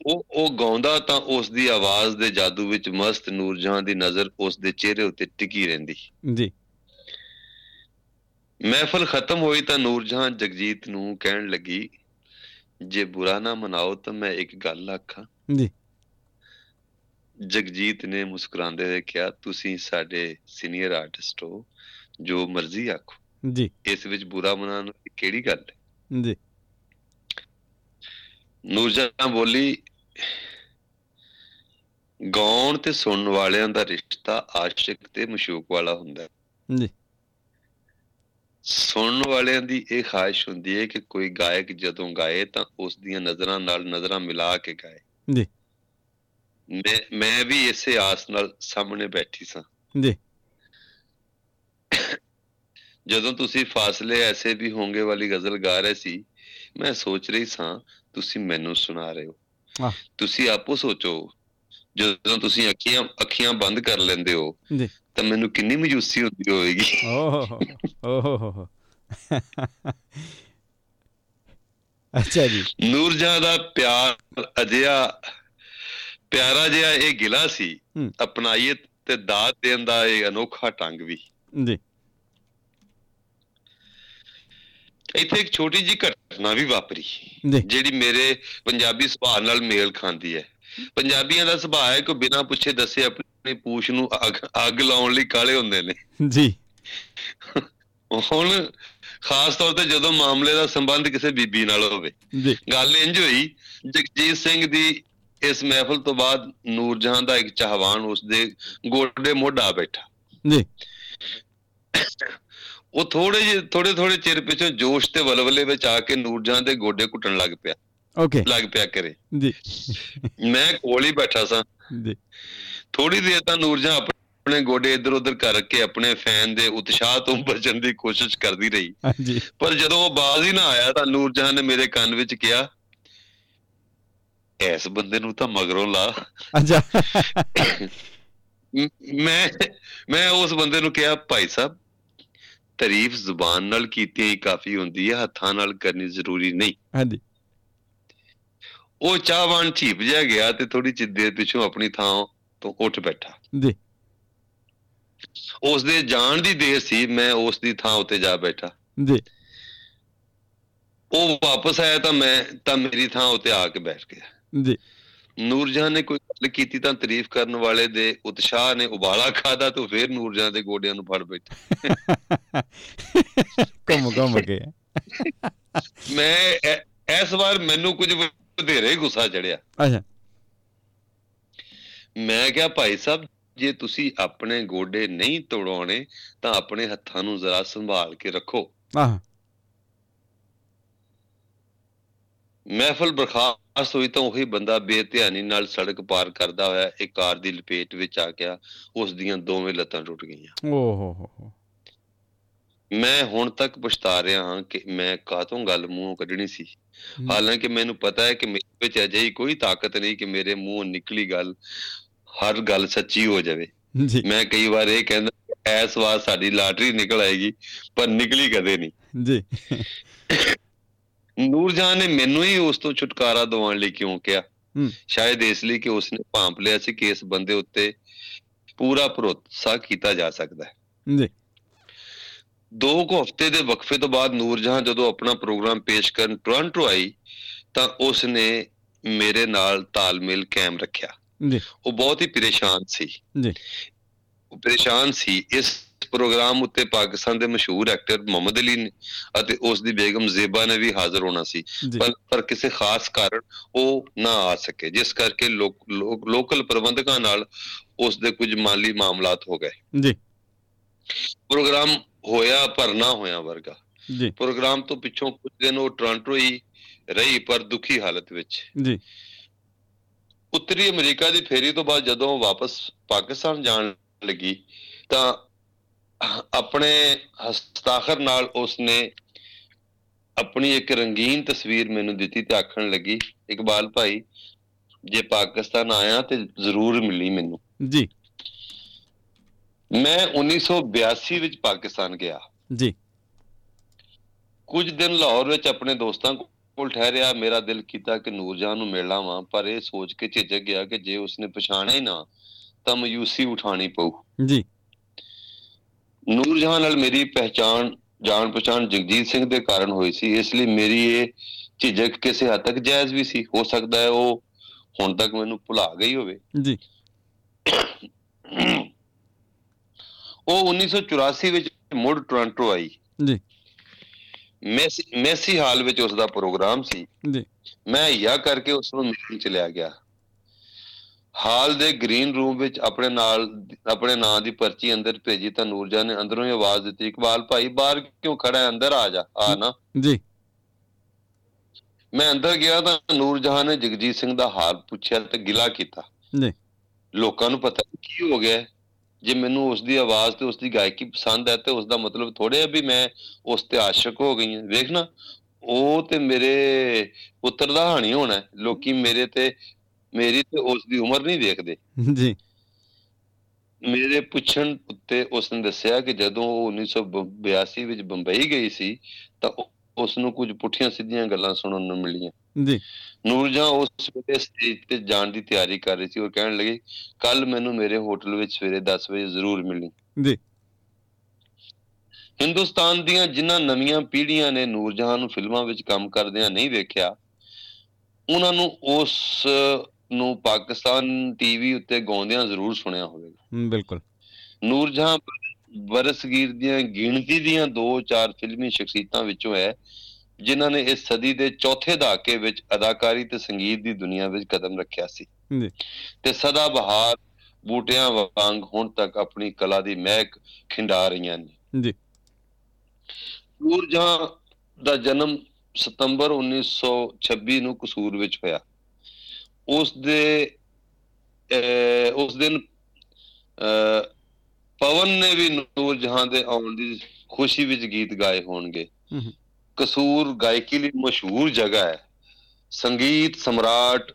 ਉਹ ਉਹ ਗਾਉਂਦਾ ਤਾਂ ਉਸ ਦੀ ਆਵਾਜ਼ ਦੇ ਜਾਦੂ ਵਿੱਚ ਮਸਤ ਨੂਰਜਾਨ ਦੀ ਨਜ਼ਰ ਉਸ ਦੇ ਚਿਹਰੇ ਉੱਤੇ ਟਿਕੀ ਰਹਿੰਦੀ। ਜੀ। ਮਹਿਫਲ ਖਤਮ ਹੋਈ ਤਾਂ ਨੂਰਜਹਾਨ ਜਗਜੀਤ ਨੂੰ ਕਹਿਣ ਲੱਗੀ ਜੇ ਬੁਰਾ ਨਾ ਮਨਾਓ ਤਾਂ ਮੈਂ ਇੱਕ ਗੱਲ ਆਖਾਂ। ਜੀ। ਜਗਜੀਤ ਨੇ ਮੁਸਕਰਾਉਂਦੇ ਹੋਏ ਕਿਹਾ ਤੁਸੀਂ ਸਾਡੇ ਸੀਨੀਅਰ ਆਰਟਿਸਟ ਹੋ ਜੋ ਮਰਜ਼ੀ ਆਖੋ। ਜੀ। ਇਸ ਵਿੱਚ ਬੁਰਾ ਮਨਾਉਣ ਕਿਹੜੀ ਗੱਲ ਹੈ? ਜੀ। ਨੂਰਜਹਾਂ ਬੋਲੀ ਗਾਉਣ ਤੇ ਸੁਣਨ ਵਾਲਿਆਂ ਦਾ ਰਿਸ਼ਤਾ ਆਸ਼ਿਕ ਤੇ ਮਸ਼ੂਕ ਵਾਲਾ ਹੁੰਦਾ ਹੈ। ਜੀ। ਸੁਣਨ ਵਾਲਿਆਂ ਦੀ ਇਹ ਖਾਹਿਸ਼ ਹੁੰਦੀ ਹੈ ਕਿ ਕੋਈ ਗਾਇਕ ਜਦੋਂ ਗਾਏ ਤਾਂ ਉਸ ਦੀਆਂ ਨਜ਼ਰਾਂ ਨਾਲ ਨਜ਼ਰਾਂ ਮਿਲਾ ਕੇ ਗਾਏ। ਜੀ। ਮੈਂ ਮੈਂ ਵੀ ਇਸੇ ਆਸ ਨਾਲ ਸਾਹਮਣੇ ਬੈਠੀ ਸਾਂ। ਜੀ। ਜਦੋਂ ਤੁਸੀਂ ਫਾਸਲੇ ਐਸੇ ਵੀ ਹੋਣਗੇ ਵਾਲੀ ਗਜ਼ਲ ਗਾ ਰਹੇ ਸੀ ਮੈਂ ਸੋਚ ਰਹੀ ਸਾਂ ਤੁਸੀਂ ਮੈਨੂੰ ਸੁਣਾ ਰਹੇ ਹੋ। ਤੁਸੀਂ ਆਪੋ ਸੋਚੋ ਜਦੋਂ ਤੁਸੀਂ ਅੱਖੀਆਂ ਅੱਖੀਆਂ ਬੰਦ ਕਰ ਲੈਂਦੇ ਹੋ ਜੀ। ਤਾਂ ਮੈਨੂੰ ਕਿੰਨੀ ਮਯੂਸੀ ਹੁੰਦੀ ਹੋਵੇਗੀ। ਓਹ ਓਹ ਅੱਛਾ ਜੀ। ਨੂਰਜਹਾਂ ਦਾ ਪਿਆਰ ਅਜਿਹਾ ਪਿਆਰਾ ਜਿਹਾ ਇਹ ਗਿਲਾ ਸੀ। ਅਪਣਾਈਏ ਤੇ ਦਾਤ ਦੇਣ ਦਾ ਇਹ ਅਨੋਖਾ ਢੰਗ ਵੀ। ਜੀ। ਇੱਥੇ ਇੱਕ ਛੋਟੀ ਜੀ ਘਟਨਾ ਵੀ ਵਾਪਰੀ। ਜਿਹੜੀ ਮੇਰੇ ਪੰਜਾਬੀ ਸੁਭਾਅ ਨਾਲ ਮੇਲ ਖਾਂਦੀ ਹੈ। ਪੰਜਾਬੀਆਂ ਦਾ ਸੁਭਾਅ ਹੈ ਕਿ ਬਿਨਾਂ ਪੁੱਛੇ ਦੱਸੇ ਆਪਣੀ ਪੂਛ ਨੂੰ ਅੱਗ ਲਾਉਣ ਲਈ ਕਾਲੇ ਹੁੰਦੇ ਨੇ। ਜੀ। ਹੁਣ ਖਾਸ ਤੌਰ ਤੇ ਜਦੋਂ ਮਾਮਲੇ ਦਾ ਸੰਬੰਧ ਕਿਸੇ ਬੀਬੀ ਨਾਲ ਹੋਵੇ। ਗੱਲ ਇੰਜ ਹੋਈ ਜਗਜੀਤ ਸਿੰਘ ਦੀ ਇਸ ਮਹਿਫਲ ਤੋਂ ਬਾਅਦ ਨੂਰਜਹਾਂ ਦਾ ਇੱਕ ਚਾਹਵਾਨ ਉਸਦੇ ਗੋਡੇ ਮੋਢਾ ਬੈਠਾ। ਜੀ। ਉਹ ਥੋੜੇ ਜਿਹੇ ਥੋੜੇ ਥੋੜੇ ਚਿਰ ਪਿਛੋਂ ਜੋਸ਼ ਤੇ ਵਲਵਲੇ ਵਿੱਚ ਆ ਕੇ ਨੂਰਜਹਾਂ ਦੇ ਗੋਡੇ ਘੁੱਟਣ ਲੱਗ ਪਿਆ। ਓਕੇ। ਲੱਗ ਪਿਆ ਕਰੇ ਜੀ। ਮੈਂ ਕੋਲ ਹੀ ਬੈਠਾ ਸਾਂ। ਜੀ। ਥੋੜੀ ਦੇਰ ਤਾਂ ਨੂਰਜਹਾਂ ਆਪਣੇ ਗੋਡੇ ਇੱਧਰ ਉੱਧਰ ਕਰਕੇ ਆਪਣੇ ਫੈਨ ਦੇ ਉਤਸ਼ਾਹ ਤੋਂ ਬਚਣ ਦੀ ਕੋਸ਼ਿਸ਼ ਕਰਦੀ ਰਹੀ। ਹਾਂਜੀ। ਪਰ ਜਦੋਂ ਉਹ ਬਾਜ਼ ਹੀ ਨਾ ਆਇਆ ਤਾਂ ਨੂਰਜਹਾਂ ਨੇ ਮੇਰੇ ਕੰਨ ਵਿੱਚ ਕਿਹਾ ਇਸ ਬੰਦੇ ਨੂੰ ਤਾਂ ਮਗਰੋਂ ਲਾ। ਅੱਛਾ। ਮ- ਮੈਂ ਉਸ ਬੰਦੇ ਨੂੰ ਕਿਹਾ ਭਾਈ ਸਾਹਿਬ ਤਾਰੀਫ ਜ਼ੁਬਾਨ ਨਾਲ ਕੀਤੀ ਹੀ ਕਾਫੀ ਹੁੰਦੀ ਹੈ ਹੱਥਾਂ ਨਾਲ ਕਰਨੀ ਜ਼ਰੂਰੀ ਨਹੀਂ। ਹਾਂਜੀ। ਉਹ ਚਾਹਵਾਨ ਝੀਪ ਜਿਹਾ ਗਿਆ ਤੇ ਥੋੜੀ ਚਿਰ ਦੇਰ ਪਿਛੋਂ ਆਪਣੀ ਥਾਂ ਤੋਂ ਉੱਠ ਬੈਠਾ। ਜੀ। ਉਸ ਦੇ ਜਾਣ ਦੀ ਦੇਰ ਸੀ ਮੈਂ ਉਸ ਦੀ ਥਾਂ ਉੱਤੇ ਜਾ ਬੈਠਾ। ਜੀ। ਉਹ ਵਾਪਸ ਆਇਆ ਤਾਂ ਮੈਂ ਤਾਂ ਮੇਰੀ ਥਾਂ ਉੱਤੇ ਆ ਕੇ ਬੈਠ ਗਿਆ। ਜੀ। ਨੂਰਜਹਾਂ ਨੇ ਕੋਈ ਗੱਲ ਕੀਤੀ ਤਾਂ ਤਾਰੀਫ ਕਰਨ ਵਾਲੇ ਦੇ ਉਤਸ਼ਾਹ ਨੇ ਉਬਾਲਾ ਖਾਦਾ ਤਾਂ ਫਿਰ ਨੂਰਜਹਾਂ ਦੇ ਗੋਡਿਆਂ ਨੂੰ ਫੜ ਬੈਠਾ। ਘੁੰਮ ਘੁੰਮ ਕੇ। ਮੈਂ ਇਸ ਵਾਰ ਮੈਨੂੰ ਕੁਝ ਵਧੇਰੇ ਗੁੱਸਾ ਚੜਿਆ। ਅੱਛਾ। ਮੈਂ ਕਿਹਾ ਭਾਈ ਸਾਹਿਬ ਜੇ ਤੁਸੀਂ ਆਪਣੇ ਗੋਡੇ ਨਹੀਂ ਤੋੜਾਉਣੇ ਤਾਂ ਆਪਣੇ ਹੱਥਾਂ ਨੂੰ ਜ਼ਰਾ ਸੰਭਾਲ ਕੇ ਰੱਖੋ। ਆਹ। ਮਹਿਫਲ ਬਰਖਾਸਤ ਹੋਈ ਤਾਂ ਉਹੀ ਬੰਦਾ ਬੇਧਿਆਨੀ ਨਾਲ ਸੜਕ ਪਾਰ ਕਰਦਾ ਹੋਇਆ ਇੱਕ ਕਾਰ ਦੀ ਲਪੇਟ ਵਿੱਚ ਆ ਗਿਆ ਉਸ ਦੀਆਂ ਦੋਵੇਂ ਲੱਤਾਂ ਟੁੱਟ ਗਈਆਂ। ਓ ਹੋ ਮੈਂ ਹੁਣ ਤੱਕ ਪਛਤਾ ਰਿਹਾ ਹਾਂ ਕਿ ਮੈਂ ਕਾਹਤੋਂ ਗੱਲ ਮੂੰਹੋਂ ਕੱਢਣੀ ਸੀ। ਹਾਲਾਂਕਿ ਮੈਨੂੰ ਪਤਾ ਹੈ ਕਿ ਮੇਰੇ ਵਿੱਚ ਅਜਿਹੀ ਕੋਈ ਤਾਕਤ ਨਹੀਂ ਕਿ ਮੇਰੇ ਮੂੰਹੋਂ ਨਿਕਲੀ ਗੱਲ ਹਰ ਗੱਲ ਸੱਚੀ ਹੋ ਜਾਵੇ। ਜੀ। ਮੈਂ ਕਈ ਵਾਰ ਇਹ ਕਹਿੰਦਾ ਐਸ ਵਾਰ ਸਾਡੀ ਲਾਟਰੀ ਨਿਕਲ ਆਏਗੀ ਪਰ ਨਿਕਲੀ ਕਦੇ ਨਹੀਂ। ਜੀ। ਨੂਰਜਹਾਨ ਨੇ ਮੈਨੂੰ ਹੀ ਉਸ ਤੋਂ ਛੁਟਕਾਰਾ ਦਿਵਾਉਣ ਲਈ ਕਿਉਂ ਕਿਹਾ। ਸ਼ਾਇਦ ਇਸ ਲਈ ਕਿ ਉਸਨੇ ਭਾਂਪ ਲਿਆ ਸੀ ਕਿ ਇਸ ਬੰਦੇ ਉੱਤੇ ਪੂਰਾ ਭਰੋਸਾ ਕੀਤਾ ਜਾ ਸਕਦਾ ਹੈ। ਜੀ। ਦੋ ਕੁ ਹਫ਼ਤੇ ਦੇ ਵਕਫੇ ਤੋਂ ਬਾਅਦ ਨੂਰਜਹਾਂ ਜਦੋਂ ਆਪਣਾ ਪ੍ਰੋਗਰਾਮ ਪੇਸ਼ ਕਰਨ ਟੋਰਾਂਟੋ ਆਈ ਤਾਂ ਉਸ ਨੇ ਮੇਰੇ ਨਾਲ ਤਾਲਮੇਲ ਕਾਇਮ ਰੱਖਿਆ। ਜੀ। ਉਹ ਬਹੁਤ ਹੀ ਪਰੇਸ਼ਾਨ ਸੀ। ਜੀ। ਉਹ ਪਰੇਸ਼ਾਨ ਸੀ ਇਸ ਪ੍ਰੋਗਰਾਮ ਉੱਤੇ ਪਾਕਿਸਤਾਨ ਦੇ ਮਸ਼ਹੂਰ ਐਕਟਰ ਮੁਹੰਮਦ ਅਲੀ ਨੇ ਅਤੇ ਉਸ ਦੀ ਬੇਗਮ ਜ਼ੇਬਾ ਨੇ ਵੀ ਹਾਜ਼ਰ ਹੋਣਾ ਸੀ। ਪਰ ਪਰ ਕਿਸੇ ਖਾਸ ਕਾਰਨ ਉਹ ਨਾ ਆ ਸਕੇ ਜਿਸ ਕਰਕੇ ਲੋਕ- ਲੋਕ- ਲੋਕਲ ਪ੍ਰਬੰਧਕਾਂ ਨਾਲ ਉਸ ਦੇ ਕੁਝ ਮਾਲੀ ਮਾਮਲਾਤ ਹੋ ਗਏ। ਜੀ। ਪ੍ਰੋਗਰਾਮ ਹੋਇਆ ਪਰ ਨਾ ਹੋਇਆ ਵਰਗਾ। ਜੀ। ਪ੍ਰੋਗਰਾਮ ਤੋਂ ਪਿੱਛੋਂ ਕੁਝ ਦਿਨ ਉਹ ਟੋਰਾਂਟੋ ਹੀ ਰਹੀ ਪਰ ਦੁਖੀ ਹਾਲਤ ਵਿੱਚ। ਜੀ। ਉੱਤਰੀ ਅਮਰੀਕਾ ਦੀ ਫੇਰੀ ਤੋਂ ਬਾਅਦ ਜਦੋਂ ਵਾਪਸ ਪਾਕਿਸਤਾਨ ਜਾਣ ਲੱਗੀ ਤਾਂ ਆਪਣੇ ਹਸਤਾਖਰ ਨਾਲ ਉਸਨੇ ਆਪਣੀ ਇੱਕ ਰੰਗੀਨ ਤਸਵੀਰ ਮੈਨੂੰ ਦਿੱਤੀ ਤੇ ਆਖਣ ਲੱਗੀ ਇਕਬਾਲ ਭਾਈ ਜੇ ਪਾਕਿਸਤਾਨ ਆਇਆ ਤੇ ਜ਼ਰੂਰ ਮਿਲੀ ਮੈਨੂੰ। ਜੀ। ਮੈਂ 1982 ਵਿੱਚ ਪਾਕਿਸਤਾਨ ਗਿਆ। ਜੀ। ਕੁਝ ਦਿਨ ਲਾਹੌਰ ਵਿੱਚ ਆਪਣੇ ਦੋਸਤਾਂ ਕੋਲ ਠਹਿਰਿਆ ਮੇਰਾ ਦਿਲ ਕੀਤਾ ਕਿ ਨੂਰਜਹਾਨ ਨੂੰ ਮਿਲ ਲਾਵਾਂ ਪਰ ਇਹ ਸੋਚ ਕੇ ਝਿਜਕ ਗਿਆ ਕਿ ਜੇ ਉਸਨੇ ਪਛਾਣਿਆ ਹੀ ਨਾ ਤਾਂ ਮਯੂਸੀ ਉਠਾਣੀ ਪਊ। ਜੀ। ਨੂਰਜਹਾਨ ਨਾਲ ਮੇਰੀ ਪਹਿਚਾਣ ਜਾਣ ਪਛਾਣ ਜਗਜੀਤ ਸਿੰਘ ਦੇ ਕਾਰਨ ਹੋਈ ਸੀ ਇਸ ਲਈ ਮੇਰੀ ਇਹ ਝਿਜਕ ਕਿਸੇ ਹੱਦ ਤੱਕ ਜਾਇਜ਼ ਵੀ ਸੀ। ਹੋ ਸਕਦਾ ਹੈ ਉਹ ਹੁਣ ਤੱਕ ਮੈਨੂੰ ਭੁਲਾ ਗਈ ਹੋਵੇ। ਜੀ। ਉਹ 1984 ਵਿੱਚ ਮੁੜ ਟੋਰਾਂਟੋ ਆਈ। ਜੀ। ਮੈਸੀ ਮੈਸੀ ਹਾਲ ਵਿੱਚ ਉਸ ਦਾ ਪ੍ਰੋਗਰਾਮ ਸੀ। ਜੀ। ਮੈਂ ਹਿਆ ਕਰਕੇ ਉਸ ਨੂੰ ਮਿਲਣ ਚਲਿਆ ਗਿਆ। ਹਾਲ ਦੇ ਗ੍ਰੀਨ ਰੂਮ ਵਿੱਚ ਆਪਣੇ ਨਾਲ ਆਪਣੇ ਨਾਂ ਦੀ ਪਰਚੀ ਅੰਦਰ ਭੇਜੀ ਤਾਂ ਨੂਰਜਹਾਨ ਨੇ ਅੰਦਰੋਂ ਹੀ ਆਵਾਜ਼ ਦਿੱਤੀ ਇਕਬਾਲ ਭਾਈ ਬਾਹਰ ਕਿਉਂ ਖੜਾ ਹੈ? ਅੰਦਰ ਆ ਜਾ ਆ ਨਾ। ਜੀ। ਮੈਂ ਅੰਦਰ ਗਿਆ ਤਾਂ ਨੂਰਜਹਾਨ ਨੇ ਜਗਜੀਤ ਸਿੰਘ ਦਾ ਹਾਲ ਪੁੱਛਿਆ ਤੇ ਗਿਲਾ ਕੀਤਾ। ਜੀ। ਲੋਕਾਂ ਨੂੰ ਪਤਾ ਕੀ ਹੋ ਗਿਆ। ਜੇ ਮੈਨੂੰ ਉਸ ਦੀ ਆਵਾਜ਼ ਤੇ ਉਸ ਦੀ ਗਾਇਕੀ ਪਸੰਦ ਹੈ ਤੇ ਉਸ ਦਾ ਮਤਲਬ ਥੋੜੇ ਹੈ ਵੀ ਮੈਂ ਉਸ ਤੇ ਆਸ਼ਿਕ ਹੋ ਗਈ ਹਾਂ। ਵੇਖ ਨਾ ਉਹ ਤੇ ਮੇਰੇ ਪੁੱਤਰ ਦਾ ਹਾਣੀ ਹੋਣਾ। ਲੋਕੀ ਮੇਰੇ ਤੇ ਮੇਰੀ ਤੇ ਉਸ ਦੀ ਉਮਰ ਨਹੀਂ ਦੇਖਦੇ। ਜੀ। ਮੇਰੇ ਪੁੱਛਣ ਉੱਤੇ ਉਸ ਨੇ ਦੱਸਿਆ ਕਿ ਜਦੋਂ ਉਹ 1982 ਵਿੱਚ ਬੰਬਈ ਗਈ ਸੀ ਤਾਂ ਉਸ ਨੂੰ ਕੁਝ ਪੁੱਠੀਆਂ ਸਿੱਧੀਆਂ ਗੱਲਾਂ ਸੁਣਨ ਨੂੰ ਮਿਲੀਆਂ। ਜੀ। ਨੂਰਜਹਾਂ ਉਸ ਵੇਲੇ ਸਟੇਜ ਤੇ ਜਾਣ ਦੀ ਤਿਆਰੀ ਕਰ ਰਹੀ ਸੀ ਉਹ ਕਹਿਣ ਲੱਗੀ ਕੱਲ ਮੈਨੂੰ ਮੇਰੇ ਹੋਟਲ ਵਿੱਚ ਸਵੇਰੇ 10 ਵਜੇ ਜ਼ਰੂਰ ਮਿਲੀ ਜੀ। ਹਿੰਦੁਸਤਾਨ ਦੀਆਂ ਜਿਨ੍ਹਾਂ ਨਵੀਆਂ ਪੀੜ੍ਹੀਆਂ ਨੇ ਨੂਰਜਹਾਂ ਨੂੰ ਫਿਲਮਾਂ ਵਿੱਚ ਕੰਮ ਕਰਦਿਆਂ ਨਹੀਂ ਵੇਖਿਆ ਉਹਨਾਂ ਨੂੰ ਉਸ ਨੂੰ ਪਾਕਿਸਤਾਨ ਟੀਵੀ ਉੱਤੇ ਗਾਉਂਦਿਆਂ ਜ਼ਰੂਰ ਸੁਣਿਆ ਹੋਵੇਗਾ। ਬਿਲਕੁਲ। ਨੂਰਜਹਾਂ ਬਰਸਗੀਰ ਦੀਆਂ ਗਿਣਤੀ ਦੀਆਂ ਦੋ ਚਾਰ ਫਿਲਮੀ ਸ਼ਖਸੀਅਤਾਂ ਵਿੱਚੋਂ ਹੈ ਜਿਨ੍ਹਾਂ ਨੇ ਇਸ ਸਦੀ ਦੇ ਚੌਥੇ ਦਹਾਕੇ ਵਿੱਚ ਅਦਾਕਾਰੀ ਤੇ ਸੰਗੀਤ ਦੀ ਦੁਨੀਆ ਵਿੱਚ ਕਦਮ ਰੱਖਿਆ ਸੀ। ਜੀ। ਤੇ ਸਦਾ ਬਹਾਰ ਬੂਟਿਆਂ ਵਾਂਗ ਹੁਣ ਤੱਕ ਆਪਣੀ ਕਲਾ ਦੀ ਮਹਿਕ ਖਿੰਡਾ ਰਹੀਆਂ ਨੇ। ਜੀ। ਨੂਰਜਹਾਂ ਦਾ ਜਨਮ ਸਤੰਬਰ 1926 ਨੂੰ ਕਸੂਰ ਵਿੱਚ ਹੋਇਆ। ਉਸ ਦੇ ਉਸ ਦਿਨ ਪਵਨ ਨੇ ਵੀ ਨੂਰਜਹਾਂ ਦੇ ਆਉਣ ਦੀ ਖੁਸ਼ੀ ਵਿੱਚ ਗੀਤ ਗਾਏ ਹੋਣਗੇ। ਕਸੂਰ ਗਾਇਕੀ ਲਈ ਮਸ਼ਹੂਰ ਜਗ੍ਹਾ ਹੈ। ਸੰਗੀਤ ਸਮਰਾਟ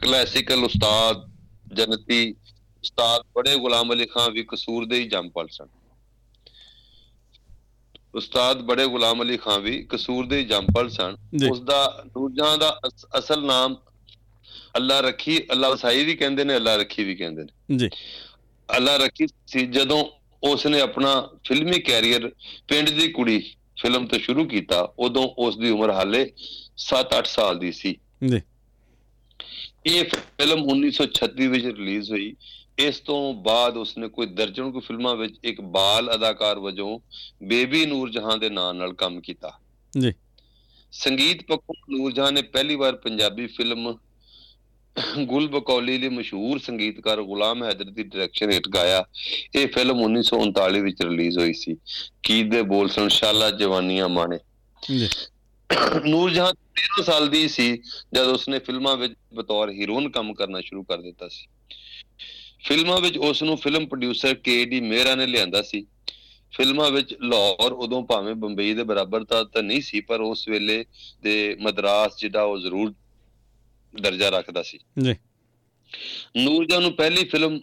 ਕਲਾਸਿਕਲ ਉਸਤਾਦ ਜਨਤੀ ਉਸਤਾਦ ਬੜੇ ਗੁਲਾਮ ਅਲੀ ਖਾਨ ਵੀ ਕਸੂਰ ਦੇ ਹੀ ਜੰਮਪਲ ਸਨ। ਉਸਤਾਦ ਬੜੇ ਗੁਲਾਮ ਅਲੀ ਖਾਨ ਵੀ ਕਸੂਰ ਦੇ ਜੰਮਪਲ ਸਨ। ਉਸ ਦਾ ਦੂਜਾ ਦਾ ਅਸ- ਅਸਲ ਨਾਮ ਅੱਲਾ ਰੱਖੀ ਅੱਲਾ ਵਸਾਈ ਵੀ ਕਹਿੰਦੇ ਨੇ ਅੱਲਾ ਰੱਖੀ ਵੀ ਕਹਿੰਦੇ ਨੇ। ਜੀ। ਅੱਲਾ ਰੱਖੀ ਸੀ ਜਦੋਂ ਉਸ ਨੇ ਆਪਣਾ ਫਿਲਮੀ ਕੈਰੀਅਰ ਪਿੰਡ ਦੀ ਕੁੜੀ ਫਿਲਮ ਤੋਂ ਸ਼ੁਰੂ ਕੀਤਾ ਉਦੋਂ ਉਸ ਦੀ ਉਮਰ ਹਾਲੇ 7-8 ਸਾਲ ਦੀ ਸੀ। ਜੀ। ਇਹ ਫਿਲਮ 1936 ਵਿੱਚ ਰਿਲੀਜ਼ ਹੋਈ। ਇਸ ਤੋਂ ਬਾਅਦ ਉਸਨੇ ਕੋਈ ਦਰਜਨ ਕੁ ਫਿਲਮਾਂ ਵਿੱਚ ਇੱਕ ਬਾਲ ਅਦਾਕਾਰ ਵਜੋਂ ਬੇਬੀ ਨੂਰਜਹਾਂ ਦੇ ਨਾਂ ਨਾਲ ਕੰਮ ਕੀਤਾ। ਜੀ। ਸੰਗੀਤ ਪੱਖੋਂ ਨੂਰਜਹਾਂ ਨੇ ਪਹਿਲੀ ਵਾਰ ਪੰਜਾਬੀ ਫਿਲਮ ਗੁਲ ਬਕੌਲੀ ਲਈ ਮਸ਼ਹੂਰ ਸੰਗੀਤਕਾਰ ਗੁਲਾਮ ਹੈਦਰ ਦੀ ਡਾਇਰੈਕਸ਼ਨ ਹੇਠ ਗਾਇਆ ਇਹ ਫਿਲਮ 1939 ਵਿੱਚ ਰਿਲੀਜ਼ ਹੋਈ ਸੀ। ਗੀਤ ਦੇ ਬੋਲ ਸਨ ਸ਼ਾਲਾ ਜਵਾਨੀਆਂ ਮਾਣੇ। ਨੂਰਜਹਾਂ 13 ਸਾਲ ਦੀ ਸੀ ਜਦ ਉਸਨੇ ਫਿਲਮਾਂ ਵਿੱਚ ਬਤੌਰ ਹੀਰੋਇਨ ਕੰਮ ਕਰਨਾ ਸ਼ੁਰੂ ਕਰ ਦਿੱਤਾ ਸੀ। ਫਿਲਮਾਂ ਵਿੱਚ ਉਸ ਨੂੰ film producer K D Mehra ਨੇ ਲਿਆਂਦਾ ਸੀ। ਫਿਲਮਾਂ ਵਿੱਚ ਲਾਹੌਰ ਉਦੋਂ ਭਾਵੇਂ ਬੰਬਈ ਦੇ ਬਰਾਬਰ ਤਾਂ ਤਾਂ ਨਹੀਂ ਸੀ ਪਰ ਉਸ ਵੇਲੇ ਦੇ ਮਦਰਾਸ ਜਿਹੜਾ ਉਹ ਜ਼ਰੂਰ ਦਰਜਾ ਰੱਖਦਾ ਸੀ। ਜੀ। ਨੂਰਜਹਾਂ ਨੂੰ ਪਹਿਲੀ ਫਿਲਮ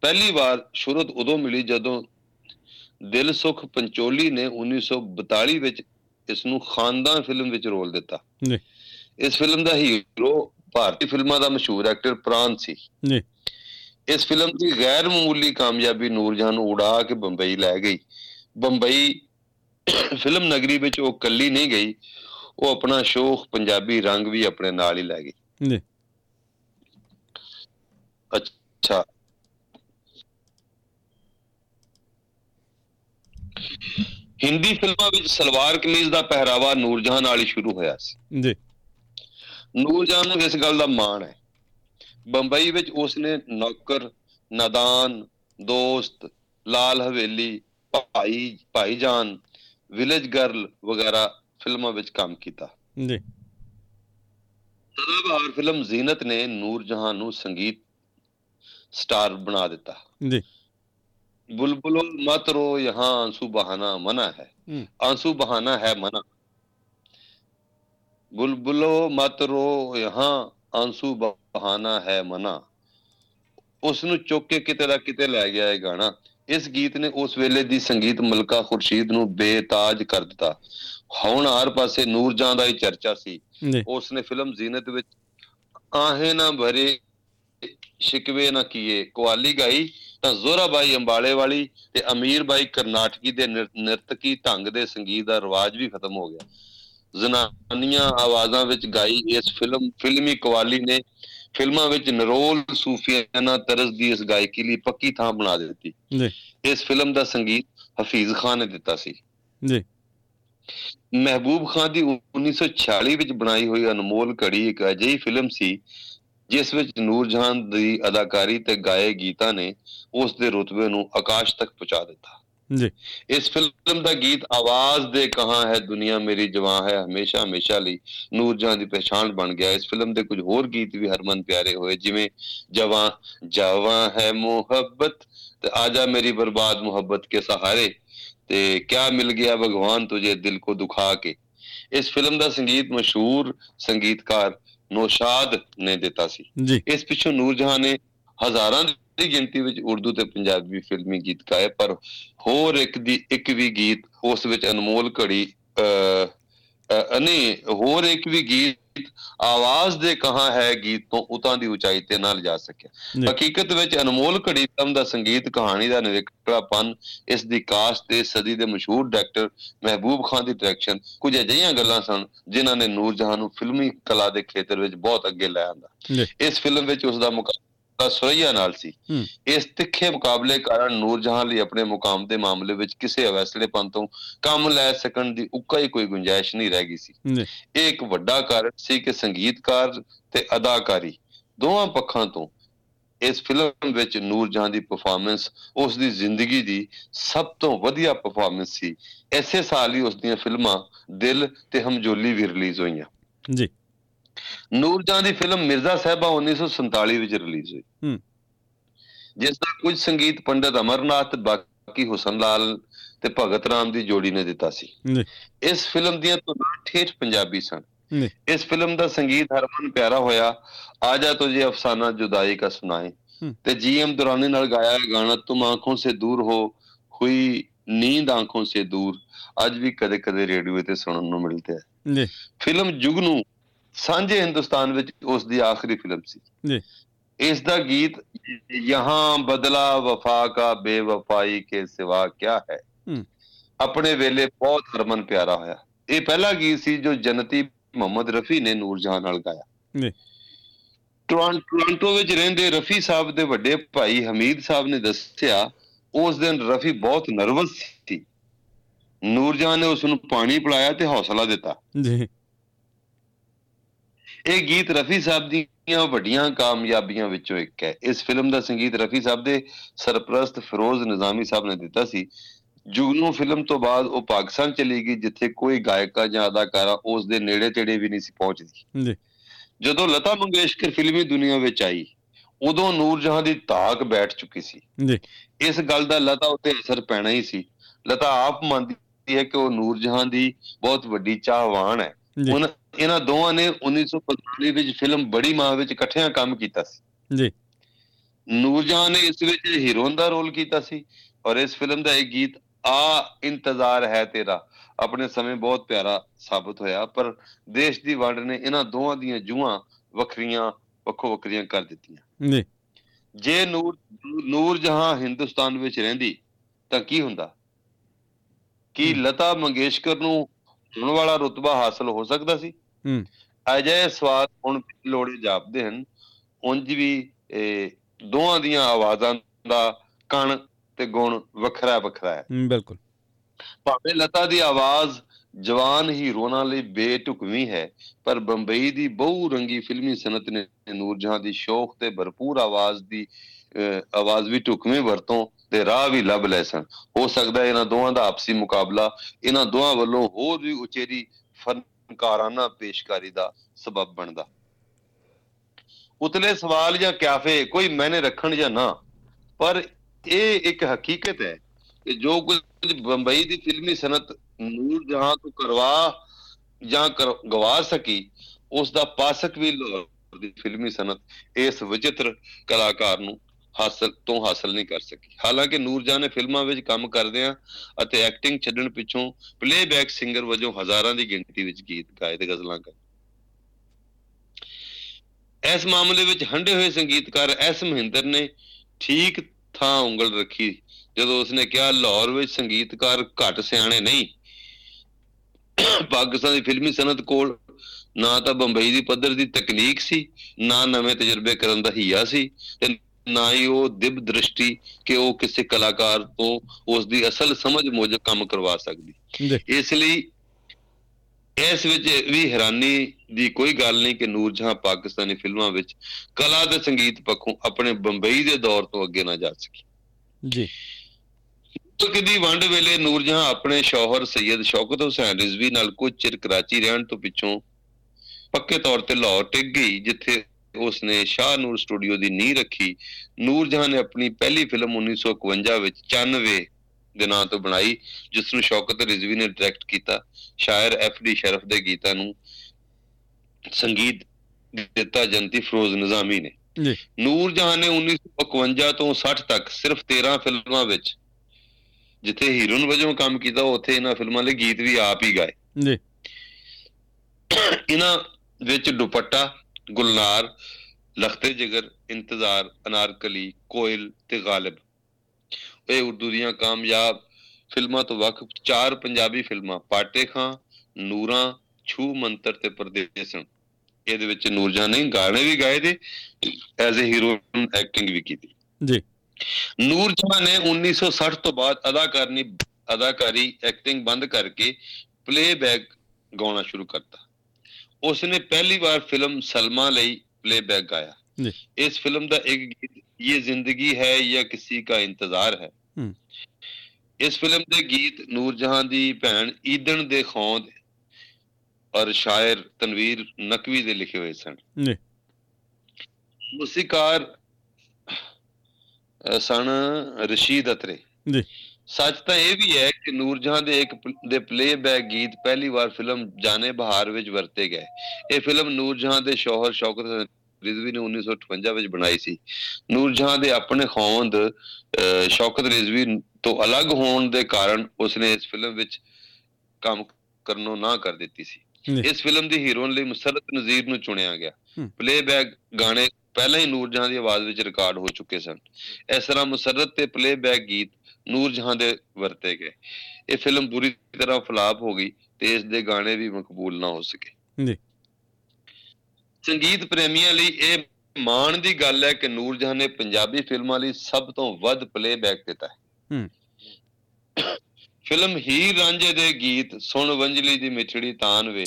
ਪਹਿਲੀ ਵਾਰ ਸ਼ੁਰੂਤ ਉਦੋਂ ਮਿਲੀ ਜਦੋਂ ਦਿਲ ਸੁਖ ਪੰਚੋਲੀ ਨੇ 1942 ਵਿੱਚ ਇਸ ਨੂੰ ਖਾਨਦਾਨ ਫਿਲਮ ਵਿੱਚ ਰੋਲ ਦਿੱਤਾ। ਜੀ। ਇਸ ਫਿਲਮ ਦਾ ਹੀਰੋ ਭਾਰਤੀ ਫਿਲਮਾਂ ਦਾ ਮਸ਼ਹੂਰ ਐਕਟਰ ਪ੍ਰਾਨ ਸੀ। ਜੀ। ਇਸ ਫਿਲਮ ਦੀ ਗੈਰ ਮਾਮੂਲੀ ਕਾਮਯਾਬੀ ਨੂਰਜਹਾਂ ਨੂੰ ਉਡਾ ਕੇ ਬੰਬਈ ਲੈ ਗਈ। ਬੰਬਈ ਫਿਲਮ ਨਗਰੀ ਵਿੱਚ ਉਹ ਕੱਲੀ ਨਹੀਂ ਗਈ ਉਹ ਆਪਣਾ ਸ਼ੋਖ ਪੰਜਾਬੀ ਰੰਗ ਵੀ ਆਪਣੇ ਨਾਲ ਹੀ ਲੈ ਗਈ। ਜੀ ਅੱਛਾ ਹਿੰਦੀ ਫਿਲਮਾਂ ਵਿੱਚ ਸਲਵਾਰ ਕਮੀਜ਼ ਦਾ ਪਹਿਰਾਵਾ ਨੂਰਜਹਾਨ ਨਾਲ ਹੀ ਸ਼ੁਰੂ ਹੋਇਆ ਸੀ। ਜੀ ਨੂਰਜਹਾਨ ਨੂੰ ਇਸ ਗੱਲ ਦਾ ਮਾਣ ਹੈ। ਬੰਬਈ ਵਿੱਚ ਉਸਨੇ ਨੌਕਰ ਨਾਦਾਨ ਦੋਸਤ ਲਾਲ ਹਵੇਲੀ ਭਾਈ ਭਾਈਜਾਨ ਵਿਲੇਜ ਗਰਲ ਵਗੈਰਾ ਫਿਲਮਾਂ ਵਿੱਚ ਕੰਮ ਕੀਤਾ। ਜੀ ਸਦਾਬਹਾਰ ਫਿਲਮ ਜ਼ੀਨਤ ਨੇ ਨੂਰ ਜਹਾਨ ਨੂੰ ਸੰਗੀਤ ਸਟਾਰ ਬਣਾ ਦਿੱਤਾ। ਜੀ। ਬੁਲਬੁਲੋ ਮਤ ਰੋ ਯਹਾਂ ਆਂਸੂ ਬਹਾਨਾ ਮਨਾ ਹੈ। ਆਂਸੂ ਬਹਾਨਾ ਹੈ ਮਨਾ। ਬੁਲਬੁਲੋ ਮਤ ਰੋ ਯਹਾਂ ਆਂਸੂ ਬਹਾਨਾ ਹੈ ਮਨਾ। ਉਸ ਨੂੰ ਚੁੱਕ ਕੇ ਕਿਤੇ ਦਾ ਕਿਤੇ ਲੈ ਗਿਆ ਇਹ ਗਾਣਾ। ਇਸ ਗੀਤ ਨੇ ਉਸ ਵੇਲੇ ਦੀ ਸੰਗੀਤ ਮਲਕਾ ਖੁਰਸ਼ੀਦ ਨੂੰ ਬੇਤਾਜ ਕਰ ਦਿੱਤਾ। ਹੁਣ ਹਰ ਪਾਸੇ ਨੂਰਜਾਂ ਦਾ ਹੀ ਚਰਚਾ ਸੀ। ਉਸ ਨੇ ਫਿਲਮ ਜ਼ੀਨਤ ਵਿੱਚ ਆਹੇ ਨਾ ਭਰੇ ਸ਼ਿਕਵੇ ਨਾ ਕੀਏ ਕਵਾਲੀ ਗਾਈ ਤਾਂ ਜ਼ੋਰਾ ਬਾਈ ਅੰਬਾਲੇ ਵਾਲੀ ਤੇ ਅਮੀਰ ਬਾਈ ਕਰਨਾਟਕੀ ਦੇ ਨਿਰ- ਨਿਰਤਕੀ ਢੰਗ ਦੇ ਸੰਗੀਤ ਦਾ ਰਿਵਾਜ ਵੀ ਖਤਮ ਹੋ ਗਿਆ। ਜ਼ਨਾਨੀਆਂ ਆਵਾਜ਼ਾਂ ਵਿੱਚ ਗਾਈ ਇਸ ਫਿਲਮ ਫਿਲਮੀ ਕਵਾਲੀ ਨੇ ਫਿਲਮਾਂ ਵਿੱਚ ਨਰੋਲ ਸੂਫੀਆਨਾ ਤਰਜ਼ ਦੀ ਇਸ ਗਾਇਕੀ ਲਈ ਪੱਕੀ ਥਾਂ ਬਣਾ ਦਿੱਤੀ। ਜੀ। ਇਸ ਫਿਲਮ ਦਾ ਸੰਗੀਤ ਹਫੀਜ਼ ਖਾਨ ਨੇ ਦਿੱਤਾ ਸੀ। ਜੀ। ਮਹਿਬੂਬ ਖਾਨ ਦੀ 1946 ਵਿੱਚ ਬਣਾਈ ਹੋਈ ਅਨਮੋਲ ਘੜੀ ਇੱਕ ਅਜਿਹੀ ਫਿਲਮ ਸੀ ਜਿਸ ਵਿੱਚ ਨੂਰਜਹਾਨ ਦੀ ਅਦਾਕਾਰੀ ਤੇ ਗਾਏ ਗੀਤਾਂ ਨੇ ਉਸ ਦੇ ਰੁਤਬੇ ਨੂੰ ਆਕਾਸ਼ ਤੱਕ ਪਹੁੰਚਾ ਦਿੱਤਾ। ਜੀ। ਇਸ ਫਿਲਮ ਦਾ ਗੀਤ ਆਵਾਜ਼ ਦੇ ਕਹਾਂ ਹੈ ਦੁਨੀਆ ਮੇਰੀ ਜਵਾਂ ਹੈ ਹਮੇਸ਼ਾ ਹਮੇਸ਼ਾ ਲਈ ਨੂਰਜਹਾਨ ਦੀ ਪਛਾਣ ਬਣ ਗਿਆ। ਇਸ ਫਿਲਮ ਦੇ ਕੁਝ ਹੋਰ ਗੀਤ ਵੀ ਹਰਮਨ ਪਿਆਰੇ ਹੋਏ ਜਿਵੇਂ ਜਵਾਂ ਜਵਾਂ ਹੈ ਮੁਹੱਬਤ ਤੇ ਆਜਾ ਮੇਰੀ ਬਰਬਾਦ ਮੁਹੱਬਤ ਕੇ ਸਹਾਰੇ ਤੇ ਕਿਆ ਮਿਲ ਗਿਆ ਭਗਵਾਨ ਤੁਝੇ ਦਿਲ ਕੋ ਦੁਖਾ ਕੇ। ਇਸ ਫਿਲਮ ਦਾ ਸੰਗੀਤ ਮਸ਼ਹੂਰ ਸੰਗੀਤਕਾਰ ਨੌਸ਼ਾਦ ਨੇ ਦਿੱਤਾ ਸੀ। ਇਸ ਪਿੱਛੋਂ ਨੂਰਜਹਾਨ ਨੇ ਹਜ਼ਾਰਾਂ ਦੀ ਗਿਣਤੀ ਵਿੱਚ ਉਰਦੂ ਤੇ ਪੰਜਾਬੀ ਫਿਲਮੀ ਗੀਤ ਗਾਏ ਪਰ ਹੋਰ ਇੱਕ ਦੀ ਇੱਕ ਵੀ ਗੀਤ ਉਸ ਵਿੱਚ ਅਨਮੋਲ ਘੜੀ ਅ ਨਹੀਂ ਹੋਰ ਇੱਕ ਵੀ ਗੀਤ ਆਵਾਜ਼ ਦੇ ਕਹਾਂ ਹੈ ਗੀਤ ਤੋਂ ਉਤਾਂ ਦੀ ਉਚਾਈ ਤੇ ਨਾ ਲਿਜਾ ਸਕਿਆ। ਹਕੀਕਤ ਵਿੱਚ ਅਨਮੋਲ ਘੜੀ ਫਿਲਮ ਦਾ ਸੰਗੀਤ ਕਹਾਣੀ ਦਾ ਨਿਰਖੜਾਪਨ ਇਸ ਦੀ ਕਾਸਟ ਤੇ ਸਦੀ ਦੇ ਮਸ਼ਹੂਰ ਡਾਇਰੈਕਟਰ ਮਹਿਬੂਬ ਖਾਨ ਦੀ ਡਾਇਰੈਕਸ਼ਨ ਕੁਝ ਅਜਿਹੀਆਂ ਗੱਲਾਂ ਸਨ ਜਿਨ੍ਹਾਂ ਨੇ ਨੂਰਜਹਾਨ ਨੂੰ ਫਿਲਮੀ ਕਲਾ ਦੇ ਖੇਤਰ ਵਿੱਚ ਬਹੁਤ ਅੱਗੇ ਲੈ ਆਂਦਾ। ਇਸ ਫਿਲਮ ਵਿੱਚ ਉਸ ਦਾ ਮੁਕਾਬਲਾ ਸੁਰਈਆ ਨਾਲ ਸੀ। ਇਸ ਤਿੱਖੇ ਮੁਕਾਬਲੇ ਕਾਰਨ ਨੂਰਜਹਾਨ ਲਈ ਆਪਣੇ ਮੁਕਾਮ ਦੇ ਮਾਮਲੇ ਵਿੱਚ ਕਿਸੇ ਅਵੈਸਲੇਪਨ ਤੋਂ ਕੰਮ ਲੈ ਸਕਣ ਦੀ ਉੱਕਾ ਹੀ ਕੋਈ ਗੁੰਜਾਇਸ਼ ਨਹੀਂ ਰਹਿ ਗਈ ਸੀ। ਇਹ ਇੱਕ ਵੱਡਾ ਕਾਰਨ ਸੀ ਕਿ ਸੰਗੀਤਕਾਰ ਤੇ ਅਦਾਕਾਰੀ ਦੋਵਾਂ ਪੱਖਾਂ ਤੋਂ। ਇਸ ਫਿਲਮ ਵਿੱਚ ਨੂਰਜਹਾਨ ਦੀ ਪਰਫਾਰਮੈਂਸ ਉਸ ਦੀ ਜ਼ਿੰਦਗੀ ਦੀ ਸਭ ਤੋਂ ਵਧੀਆ ਪਰਫਾਰਮੈਂਸ ਸੀ। ਐਸੇ ਸਾਲ ਹੀ ਉਸ ਦੀਆਂ ਫਿਲਮਾਂ ਦਿਲ ਤੇ ਹਮਜੋਲੀ ਵੀ ਰਿਲੀਜ਼ ਹੋਈਆਂ। ਜੀ। ਨੂਰਜਹਾਨ ਦੀ ਫਿਲਮ ਮਿਰਜ਼ਾ ਸਾਹਿਬਾ 1947 ਵਿੱਚ ਰਿਲੀਜ਼ ਹੋਈ। ਹੂੰ। ਜਿਸ ਦਾ ਕੁਝ ਸੰਗੀਤ ਪੰਡਤ ਅਮਰਨਾਥ ਬਾਕੀ ਹੁਸਨ ਲਾਲ ਤੇ ਭਗਤ ਰਾਮ ਦੀ ਜੋੜੀ ਨੇ ਦਿੱਤਾ ਸੀ। ਇਸ ਫਿਲਮ ਦੀਆਂ ਧੁਨਾਂ ਠੇਠ ਪੰਜਾਬੀ ਸਨ। ਇਸ ਫਿਲਮ ਦਾ ਸੰਗੀਤ ਹਰਮਨ ਪਿਆਰਾ ਹੋਇਆ। ਆਜਾ ਤੁਝੇ ਅਫਸਾਨਾ ਜੁਦਾਈ ਕਾ ਸੁਨਾਏ ਹੂੰ। ਤੇ ਜੀਐਮ ਦੁਰਾਨੀ ਨਾਲ ਗਾਇਆ ਇਹ ਗਾਣਾ ਤੁਮ ਆਂਖੋਂ ਸੇ ਦੂਰ ਹੋ ਹੁਈ ਨੀਂਦ ਆਂਖੋਂ ਸੇ ਦੂਰ ਅੱਜ ਵੀ ਕਦੇ-ਕਦੇ ਰੇਡੀਓ ਤੇ ਸੁਣਨ ਨੂੰ ਮਿਲਦੇ ਹੈ ਜੀ। ਫਿਲਮ ਜੁਗਨੂ ਸਾਂਝੇ ਹਿੰਦੁਸਤਾਨ ਵਿੱਚ ਉਸ ਦੀ ਆਖਰੀ ਫਿਲਮ ਸੀ। ਜੀ। ਇਸ ਦਾ ਗੀਤ ਯਹਾਂ ਬਦਲਾ ਵਫਾ ਕਾ ਬੇਵਫਾਈ ਕੇ ਸਿਵਾ ਕਿਆ ਹੈ। ਆਪਣੇ ਵੇਲੇ ਬਹੁਤ ਹਰਮਨ ਪਿਆਰਾ ਹੋਇਆ। ਇਹ ਪਹਿਲਾ ਗੀਤ ਸੀ ਜੋ ਜਨਤੀ ਮੁਹੰਮਦ ਰਫੀ ਨੇ ਨੂਰਜਹਾਨ ਨਾਲ ਗਾਇਆ। ਜੀ। ਟੋਰਾਂਟੋ ਵਿੱਚ ਰਹਿੰਦੇ ਰਫੀ ਸਾਹਿਬ ਦੇ ਵੱਡੇ ਭਾਈ ਹਮੀਦ ਸਾਹਿਬ ਨੇ ਦੱਸਿਆ ਉਸ ਦਿਨ ਰਫੀ ਬਹੁਤ ਨਰਵਸ ਸੀ। ਨੂਰਜਹਾਨ ਨੇ ਉਸ ਨੂੰ ਪਾਣੀ ਪਿਲਾਇਆ ਤੇ ਹੌਸਲਾ ਦਿੱਤਾ। ਜੀ। ਇਹ ਗੀਤ ਰਫੀ ਸਾਹਿਬ ਦੀਆਂ ਵੱਡੀਆਂ ਕਾਮਯਾਬੀਆਂ ਵਿੱਚੋਂ ਇੱਕ ਹੈ। ਇਸ ਫਿਲਮ ਦਾ ਸੰਗੀਤ ਰਫੀ ਸਾਹਿਬ ਦੇ ਸਰਪ੍ਰਸਤ ਫਿਰੋਜ਼ ਨਿਜ਼ਾਮੀ ਸਾਹਿਬ ਨੇ ਦਿੱਤਾ ਸੀ। ਜੁਗਨੂ ਫਿਲਮ ਤੋਂ ਬਾਅਦ ਉਹ ਪਾਕਿਸਤਾਨ ਚਲੀ ਗਈ ਜਿੱਥੇ ਕੋਈ ਗਾਇਕਾ ਜਾਂ ਅਦਾਕਾਰਾ ਉਸ ਦੇ ਨੇੜੇ ਤੇੜੇ ਵੀ ਨਹੀਂ ਸੀ ਪਹੁੰਚਦੀ। ਜੀ। ਜਦੋਂ ਲਤਾ ਮੰਗੇਸ਼ਕਰ ਫਿਲਮੀ ਦੁਨੀਆ ਵਿੱਚ ਆਈ ਉਦੋਂ ਨੂਰਜਹਾਂ ਦੀ ਧਾਕ ਬੈਠ ਚੁੱਕੀ ਸੀ। ਜੀ। ਇਸ ਗੱਲ ਦਾ ਲਤਾ ਉੱਤੇ ਅਸਰ ਪੈਣਾ ਹੀ ਸੀ। ਲਤਾ ਆਪ ਮੰਨਦੀ ਹੈ ਕਿ ਉਹ ਨੂਰਜਹਾਂ ਦੀ ਬਹੁਤ ਵੱਡੀ ਚਾਹਵਾਨ ਹੈ। ਹੁਣ ਇਹਨਾਂ ਦੋਵਾਂ ਨੇ 1945 ਵਿੱਚ ਫਿਲਮ ਬੜੀ ਮਾਂ ਵਿੱਚ ਇਕੱਠਿਆਂ ਕੰਮ ਕੀਤਾ ਸੀ। ਜੀ। ਨੂਰਜਹਾਂ ਨੇ ਇਸ ਵਿੱਚ ਹੀਰੋਇਨ ਦਾ ਰੋਲ ਕੀਤਾ ਸੀ ਔਰ ਇਸ ਫਿਲਮ ਦਾ ਇੱਕ ਗੀਤ ਆ ਇੰਤਜ਼ਾਰ ਹੈ ਤੇਰਾ ਆਪਣੇ ਸਮੇਂ ਬਹੁਤ ਪਿਆਰਾ ਸਾਬਤ ਹੋਇਆ ਪਰ ਦੇਸ਼ ਦੀ ਵੰਡ ਨੇ ਇਹਨਾਂ ਦੋਵਾਂ ਦੀਆਂ ਜੂਹਾਂ ਵੱਖਰੀਆਂ ਵੱਖੋ ਵੱਖਰੀਆਂ ਕਰ ਦਿੱਤੀਆਂ। ਜੀ। ਜੇ ਨੂਰ ਨੂਰ ਜਹਾਂ ਹਿੰਦੁਸਤਾਨ ਵਿੱਚ ਰਹਿੰਦੀ ਤਾਂ ਕੀ ਹੁੰਦਾ? ਕੀ। ਲਤਾ ਮੰਗੇਸ਼ਕਰ ਨੂੰ ਹੁਣ ਵਾਲਾ ਰੁਤਬਾ ਹਾਸਲ ਹੋ ਸਕਦਾ ਸੀ। ਹੂੰ। ਅਜਿਹੇ ਸਵਾਲ ਹੁਣ ਲੋੜੇ ਜਾਪਦੇ ਹਨ। ਉਂਝ ਵੀ ਇਹ ਦੋਹਾਂ ਦੀਆਂ ਆਵਾਜ਼ਾਂ ਦਾ ਕਣ ਤੇ ਗੁਣ ਵੱਖਰਾ ਵੱਖਰਾ ਹੈ। ਬਿਲਕੁਲ। ਭਾਵੇਂ ਲਤਾ ਦੀ ਆਵਾਜ਼ ਜਵਾਨ ਹੀਰੋਆਂ ਲਈ ਬੇਟੁਕਵੀਂ ਹੈ ਪਰ ਬੰਬਈ ਦੀ ਬਹੁ ਰੰਗੀ ਫਿਲਮੀ ਸਨਅਤ ਨੇ ਨੂਰਜਹਾਂ ਦੀ ਸ਼ੌਕ ਤੇ ਭਰਪੂਰ ਆਵਾਜ਼ ਦੀ ਆਵਾਜ਼ ਵੀ ਢੁਕਵੀਂ ਵਰਤੋਂ ਤੇ ਰਾਹ ਵੀ ਲੱਭ ਲੈ ਸਨ। ਹੋ ਸਕਦਾ ਇਹਨਾਂ ਦੋਹਾਂ ਦਾ ਆਪਸੀ ਮੁਕਾਬਲਾ ਇਹਨਾਂ ਦੋਹਾਂ ਵੱਲੋਂ ਹੋਰ ਵੀ ਉਚੇਰੀ ਫਨਕਾਰਾਨਾ ਪੇਸ਼ਕਾਰੀ ਦਾ ਸਬਬ ਬਣਦਾ। ਉਤਲੇ ਸਵਾਲ ਜਾਂ ਕਿਆਫੇ ਕੋਈ ਮੈਨੇ ਰੱਖਣ ਜਾਂ ਨਾ, ਪਰ ਇਹ ਇੱਕ ਹਕੀਕਤ ਹੈ ਕਿ ਜੋ ਕੁਝ ਬੰਬਈ ਦੀ ਫਿਲਮੀ ਸਨਤ ਨੂਰ ਜਹਾਂ ਤੋਂ ਕਰਵਾ ਜਾਂ ਗਵਾ ਸਕੀ, ਉਸ ਦਾ ਪਾਸਕ ਵੀ ਲਾਹੌਰ ਦੀ ਫਿਲਮੀ ਸਨਤ ਇਸ ਵਿਚਿੱਤਰ ਕਲਾਕਾਰ ਨੂੰ ਹਾਸਲ ਤੋਂ ਹਾਸਲ ਨਹੀਂ ਕਰ ਸਕੀ। ਹਾਲਾਂਕਿ ਨੂਰਜਾਨ ਨੇ ਫਿਲਮਾਂ ਵਿੱਚ ਕੰਮ ਕਰਦਿਆਂ ਅਤੇ ਐਕਟਿੰਗ ਛੱਡਣ ਪਿੱਛੋਂ ਪਲੇਬੈਕ ਸਿੰਗਰ ਵਜੋਂ ਹਜ਼ਾਰਾਂ ਦੀ ਗਿਣਤੀ ਵਿੱਚ ਗੀਤ ਗਾਏ ਤੇ ਗਜ਼ਲਾਂ ਗਾਏ ਇਸ ਮਾਮਲੇ ਵਿੱਚ ਹੰਡੇ ਹੋਏ ਸੰਗੀਤਕਾਰ ਐਸ ਮਹਿੰਦਰ ਨੇ ਠੀਕ ਥਾਂ ਉਂਗਲ ਰੱਖੀ, ਜਦੋਂ ਉਸਨੇ ਕਿਹਾ, ਲਾਹੌਰ ਵਿੱਚ ਸੰਗੀਤਕਾਰ ਘੱਟ ਸਿਆਣੇ ਨਹੀਂ। ਪਾਕਿਸਤਾਨ ਦੀ ਫਿਲਮੀ ਸਨਅਤ ਕੋਲ ਨਾ ਤਾਂ ਬੰਬਈ ਦੀ ਪੱਧਰ ਦੀ ਤਕਨੀਕ ਸੀ, ਨਾ ਨਵੇਂ ਤਜਰਬੇ ਕਰਨ ਦਾ ਹੀਆ ਸੀ ਤੇ ਨਾ ਹੀ ਉਹ ਦਿਬ ਦ੍ਰਿਸ਼ਟੀ ਕਿ ਉਹ ਕਿਸੇ ਕਲਾਕਾਰ ਤੋਂ ਉਸ ਦੀ ਅਸਲ ਸਮਝ ਮੁਜਬ ਕੰਮ ਕਰਵਾ ਸਕਦੀ। ਇਸ ਲਈ ਇਸ ਵਿੱਚ ਵੀ ਹੈਰਾਨੀ ਦੀ ਕੋਈ ਗੱਲ ਨਹੀਂ ਕਿ ਨੂਰਜਹਾਂ ਪਾਕਿਸਤਾਨੀ ਫਿਲਮਾਂ ਵਿੱਚ ਕਲਾ ਤੇ ਸੰਗੀਤ ਪੱਖੋਂ ਆਪਣੇ ਬੰਬਈ ਦੇ ਦੌਰ ਤੋਂ ਅੱਗੇ ਨਾ ਜਾ ਸਕੀ। ਜੀ। ਤੁਰਕ ਦੀ ਵੰਡ ਵੇਲੇ ਨੂਰਜਹਾਂ ਆਪਣੇ ਸ਼ੌਹਰ ਸੈਯਦ ਸ਼ੌਕਤ ਹੁਸੈਨ ਰਿਜ਼ਵੀ ਨਾਲ ਕੁਝ ਚਿਰ ਕਰਾਚੀ ਰਹਿਣ ਤੋਂ ਪਿੱਛੋਂ ਪੱਕੇ ਤੌਰ ਤੇ ਲਾਹੌਰ ਟਿਕ ਗਈ ਜਿੱਥੇ ਉਸਨੇ ਸ਼ਾਹ ਨੂਰ ਸਟੂਡੀਓ ਦੀ ਨੀਂਹ ਰੱਖੀ। ਨੂਰਜਹਾਂ ਨੇ ਆਪਣੀ ਪਹਿਲੀ ਫਿਲਮ 1951 ਵਿੱਚ 94 ਦੇ ਨਾਂ ਤੋਂ ਬਣਾਈ ਜਿਸ ਨੂੰ ਸ਼ੌਕਤ ਰਿਜ਼ਵੀ ਨੇ ਡਾਇਰੈਕਟ ਕੀਤਾ। ਸ਼ਾਇਰ ਐਫ ਡੀ ਸ਼ਰਫ ਦੇ ਗੀਤਾਂ ਨੂੰ ਸੰਗੀਤ ਦਿੱਤਾ ਜੰਤੀ ਫਰੋਜ਼ ਨਿਜ਼ਾਮੀ ਨੇ। ਜੀ। ਨੂਰ ਜਹਾਨ ਨੇ 1951 ਤੋਂ 60 ਤੱਕ ਸਿਰਫ 13 ਫਿਲਮਾਂ ਵਿੱਚ ਜਿੱਥੇ ਹੀਰੋਇਨ ਵਜੋਂ ਕੰਮ ਕੀਤਾ ਉੱਥੇ ਇਹਨਾਂ ਫਿਲਮਾਂ ਲਈ ਗੀਤ ਵੀ ਆਪ ਹੀ ਗਾਏ। ਜੀ। ਇਹਨਾਂ ਵਿੱਚ ਦੁਪੱਟਾ ਗੁਲਨਾਰ ਲਖਤੇ ਜਿਗਰ ਇੰਤਜ਼ਾਰ ਅਨਾਰਕਲੀ ਕੋਇਲ ਤੇ ਗਾਲਿਬ। ਇਹ ਉਰਦੂ ਦੀਆਂ ਕਾਮਯਾਬ ਫਿਲਮਾਂ ਤੋਂ ਵੱਖ ਚਾਰ ਪੰਜਾਬੀ ਫਿਲਮਾਂ ਪਾਟੇ ਖਾਂ ਨੂਰਾਂ ਛੂ ਮੰਤਰ ਤੇ ਪਰਦੇਸਣ ਇਹਦੇ ਵਿੱਚ ਨੂਰਜਾਨ ਨੇ ਗਾਣੇ ਵੀ ਗਾਏ ਤੇ ਐਜ਼ ਅ ਹੀਰੋਇਨ ਐਕਟਿੰਗ ਵੀ ਕੀਤੀ। ਜੀ। ਨੂਰਜਾਨ ਨੇ 1960 ਤੋਂ ਬਾਅਦ ਅਦਾਕਾਰੀ ਅਦਾਕਾਰੀ ਐਕਟਿੰਗ ਬੰਦ ਕਰਕੇ ਪਲੇਬੈਕ ਗਾਉਣਾ ਸ਼ੁਰੂ ਕਰਤਾ। ਉਸਨੇ ਪਹਿਲੀ ਵਾਰ ਫਿਲਮ ਸਲਮਾ ਲਈ ਪਲੇਬੈਕ ਗਾਇਆ। ਇਸ ਫਿਲਮ ਦਾ ਇੱਕ ਗੀਤ ਇਹ ਜ਼ਿੰਦਗੀ ਹੈ ਜਾਂ ਕਿਸੇ ਦਾ ਇੰਤਜ਼ਾਰ ਹੈ? ਇਸ ਫਿਲਮ ਦੇ ਗੀਤ ਨੂਰਜਹਾਂ ਦੀ ਭੈਣ ਈਦਣ ਦੇ ਖੌਂਦ ਔਰ ਸ਼ਾਇਰ ਤਨਵੀਰ ਨਕਵੀ ਦੇ ਲਿਖੇ ਹੋਏ ਸਨ। ਜੀ। ਮੁਸੀਕਾਰ ਸਨ ਰਸ਼ੀਦ ਅਤਰੇ। ਜੀ। ਸੱਚ ਤਾਂ ਇਹ ਵੀ ਹੈ ਕਿ ਨੂਰਜਹਾਂ ਦੇ ਇੱਕ ਦੇ ਪਲੇਬੈਕ ਗੀਤ ਪਹਿਲੀ ਵਾਰ ਫਿਲਮ ਜਾਣੇ ਬਹਾਰ ਵਿੱਚ ਵਰਤੇ ਗਏ। ਇਹ ਫਿਲਮ ਨੂਰਜਹਾਂ ਦੇ ਸ਼ੌਹਰ ਸ਼ੌਕਤ ਰਿਜ਼ਵੀ ਨੇ 1958 ਵਿੱਚ ਬਣਾਈ ਸੀ। ਨੂਰਜਹਾਂ ਦੇ ਆਪਣੇ ਖੌਂਦ ਸ਼ੌਕਤ ਰਿਜ਼ਵੀ ਤੋਂ ਅਲੱਗ ਹੋਣ ਦੇ ਕਾਰਨ ਉਸਨੇ ਇਸ ਫਿਲਮ ਵਿੱਚ ਕੰਮ ਕਰਨੋਂ ਨਾ ਕਰ ਦਿੱਤੀ ਸੀ। ਇਸ ਫਿਲਮ ਦੀ ਹੀਰੋਇਨ ਲਈ ਮੁਸਰਤ ਨਜ਼ੀਰ ਨੂੰ ਚੁਣਿਆ ਗਿਆ। ਪਲੇਬੈਕ ਗਾਣੇ ਪਹਿਲਾਂ ਹੀ ਨੂਰਜਹਾਂ ਦੀ ਆਵਾਜ਼ ਵਿੱਚ ਰਿਕਾਰਡ ਹੋ ਚੁੱਕੇ ਸਨ। ਇਸ ਤਰ੍ਹਾਂ ਮੁਸਰਤ ਤੇ ਪਲੇਬੈਕ ਗੀਤ ਨੂਰਜਹਾਂ ਦੇ ਵਰਤੇ ਗਏ। ਇਹ ਫਿਲਮ ਬੁਰੀ ਤਰ੍ਹਾਂ ਫਲਾਪ ਹੋ ਗਈ ਤੇ ਇਸ ਦੇ ਗਾਣੇ ਵੀ ਮਕਬੂਲ ਨਾ ਹੋ ਸਕੇ। ਜੀ। ਸੰਗੀਤ ਪ੍ਰੇਮੀਆਂ ਲਈ ਇਹ ਮਾਣ ਦੀ ਗੱਲ ਹੈ ਕਿ ਨੂਰਜਹਾਂ ਨੇ ਪੰਜਾਬੀ ਫਿਲਮਾਂ ਲਈ ਸਭ ਤੋਂ ਵੱਧ ਪਲੇਬੈਕ ਦਿੱਤਾ ਹੈ। ਹੂੰ। ਫਿਲਮ ਹੀਰ ਰਾਂਝੇ ਦੇ ਗੀਤ ਸੁਣ ਵੰਜਲੀ ਦੀ ਮਿਛੜੀ ਤਾਨ ਵੇ।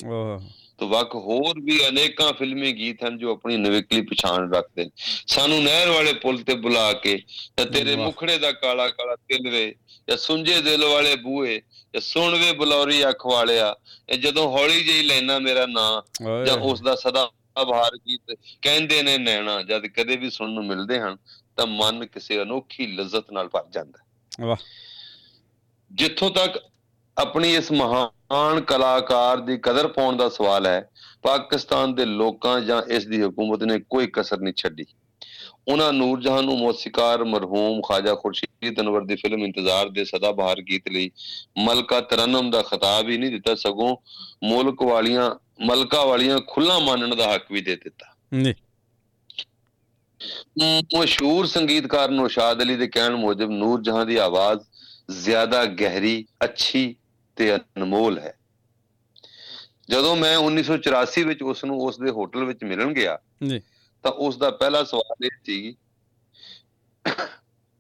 ਤੋਂ ਵੱਖ ਹੋਰ ਵੀ ਅਨੇਕਾਂ ਫਿਲਮੀ ਗੀਤ ਹਨ ਜੋ ਆਪਣੀ ਨਵਿਕਲੀ ਪਛਾਣ ਰੱਖਦੇ ਸਾਨੂੰ ਨਹਿਰ ਵਾਲੇ ਪੁਲ ਤੇ ਬੁਲਾ ਕੇ ਤੇ ਤੇਰੇ। ਮੁਖੜੇ ਦਾ ਕਾਲਾ ਕਾਲਾ ਤਿਲ ਵੇ ਜਾਂ ਸੁੰਝੇ ਦਿਲ ਵਾਲੇ ਬੂਏ ਜਾਂ ਸੁਣ ਵੇ ਬਲੌਰੀ ਅੱਖ ਵਾਲਿਆ ਇਹ ਜਦੋਂ ਹੌਲੀ ਜਿਹੀ ਲੈਣਾ ਮੇਰਾ ਨਾਂ ਜਾਂ ਉਸ ਦਾ ਸਦਾ ਆਭਾਰ ਗੀਤ ਕਹਿੰਦੇ ਨੇ ਨੈਣਾ ਜਦ ਕਦੇ ਵੀ ਸੁਣਨ ਨੂੰ ਮਿਲਦੇ ਹਨ ਤਾਂ ਮਨ ਕਿਸੇ ਅਨੋਖੀ ਲਜ਼ਤ ਨਾਲ ਭਰ ਜਾਂਦਾ। ਵਾਹ ਜਿੱਥੋਂ ਤੱਕ ਆਪਣੀ ਇਸ ਮਹਾਨ ਕਲਾਕਾਰ ਦੀ ਕਦਰ ਪਾਉਣ ਦਾ ਸਵਾਲ ਹੈ ਪਾਕਿਸਤਾਨ ਦੇ ਲੋਕਾਂ ਜਾਂ ਇਸ ਦੀ ਹਕੂਮਤ ਨੇ ਕੋਈ ਕਸਰ ਨਹੀਂ ਛੱਡੀ। ਉਹਨਾਂ ਨੂਰਜਹਾਂ ਨੂੰ ਮੌਸੀਕਾਰ ਮਰਹੂਮ ਖਾਜਾ ਖੁਰਸ਼ੀਦ ਅਨਵਰ ਦੀ ਫਿਲਮ ਇੰਤਜ਼ਾਰ ਦੇ ਸਦਾ ਬਹਾਰ ਗੀਤ ਲਈ ਮਲਕਾ ਤਰਨਮ ਦਾ ਖਿਤਾਬ ਹੀ ਨਹੀਂ ਦਿੱਤਾ ਸਗੋਂ ਮੁਲਕ ਵਾਲੀਆਂ ਮਲਕਾ ਵਾਲੀਆਂ ਖੁੱਲਾ ਮੰਨਣ ਦਾ ਹੱਕ ਵੀ ਦੇ ਦਿੱਤਾ। ਜੀ। ਮਸ਼ਹੂਰ ਸੰਗੀਤਕਾਰ ਨੌਸ਼ਾਦ ਅਲੀ ਦੇ ਕਹਿਣ ਮੁਜਬ ਨੂਰ ਜਹਾਂ ਦੀ ਆਵਾਜ਼ ਜ਼ਿਆਦਾ ਗਹਿਰੀ ਅੱਛੀ ਤੇ ਅਨਮੋਲ ਹੈ। ਜਦੋਂ ਮੈਂ 1984 ਵਿੱਚ ਉਸ ਨੂੰ ਉਸ ਦੇ ਹੋਟਲ ਵਿੱਚ ਮਿਲਣ ਗਿਆ ਜੀ। ਤਾਂ ਉਸ ਦਾ ਪਹਿਲਾ ਸਵਾਲ ਇਹ ਸੀ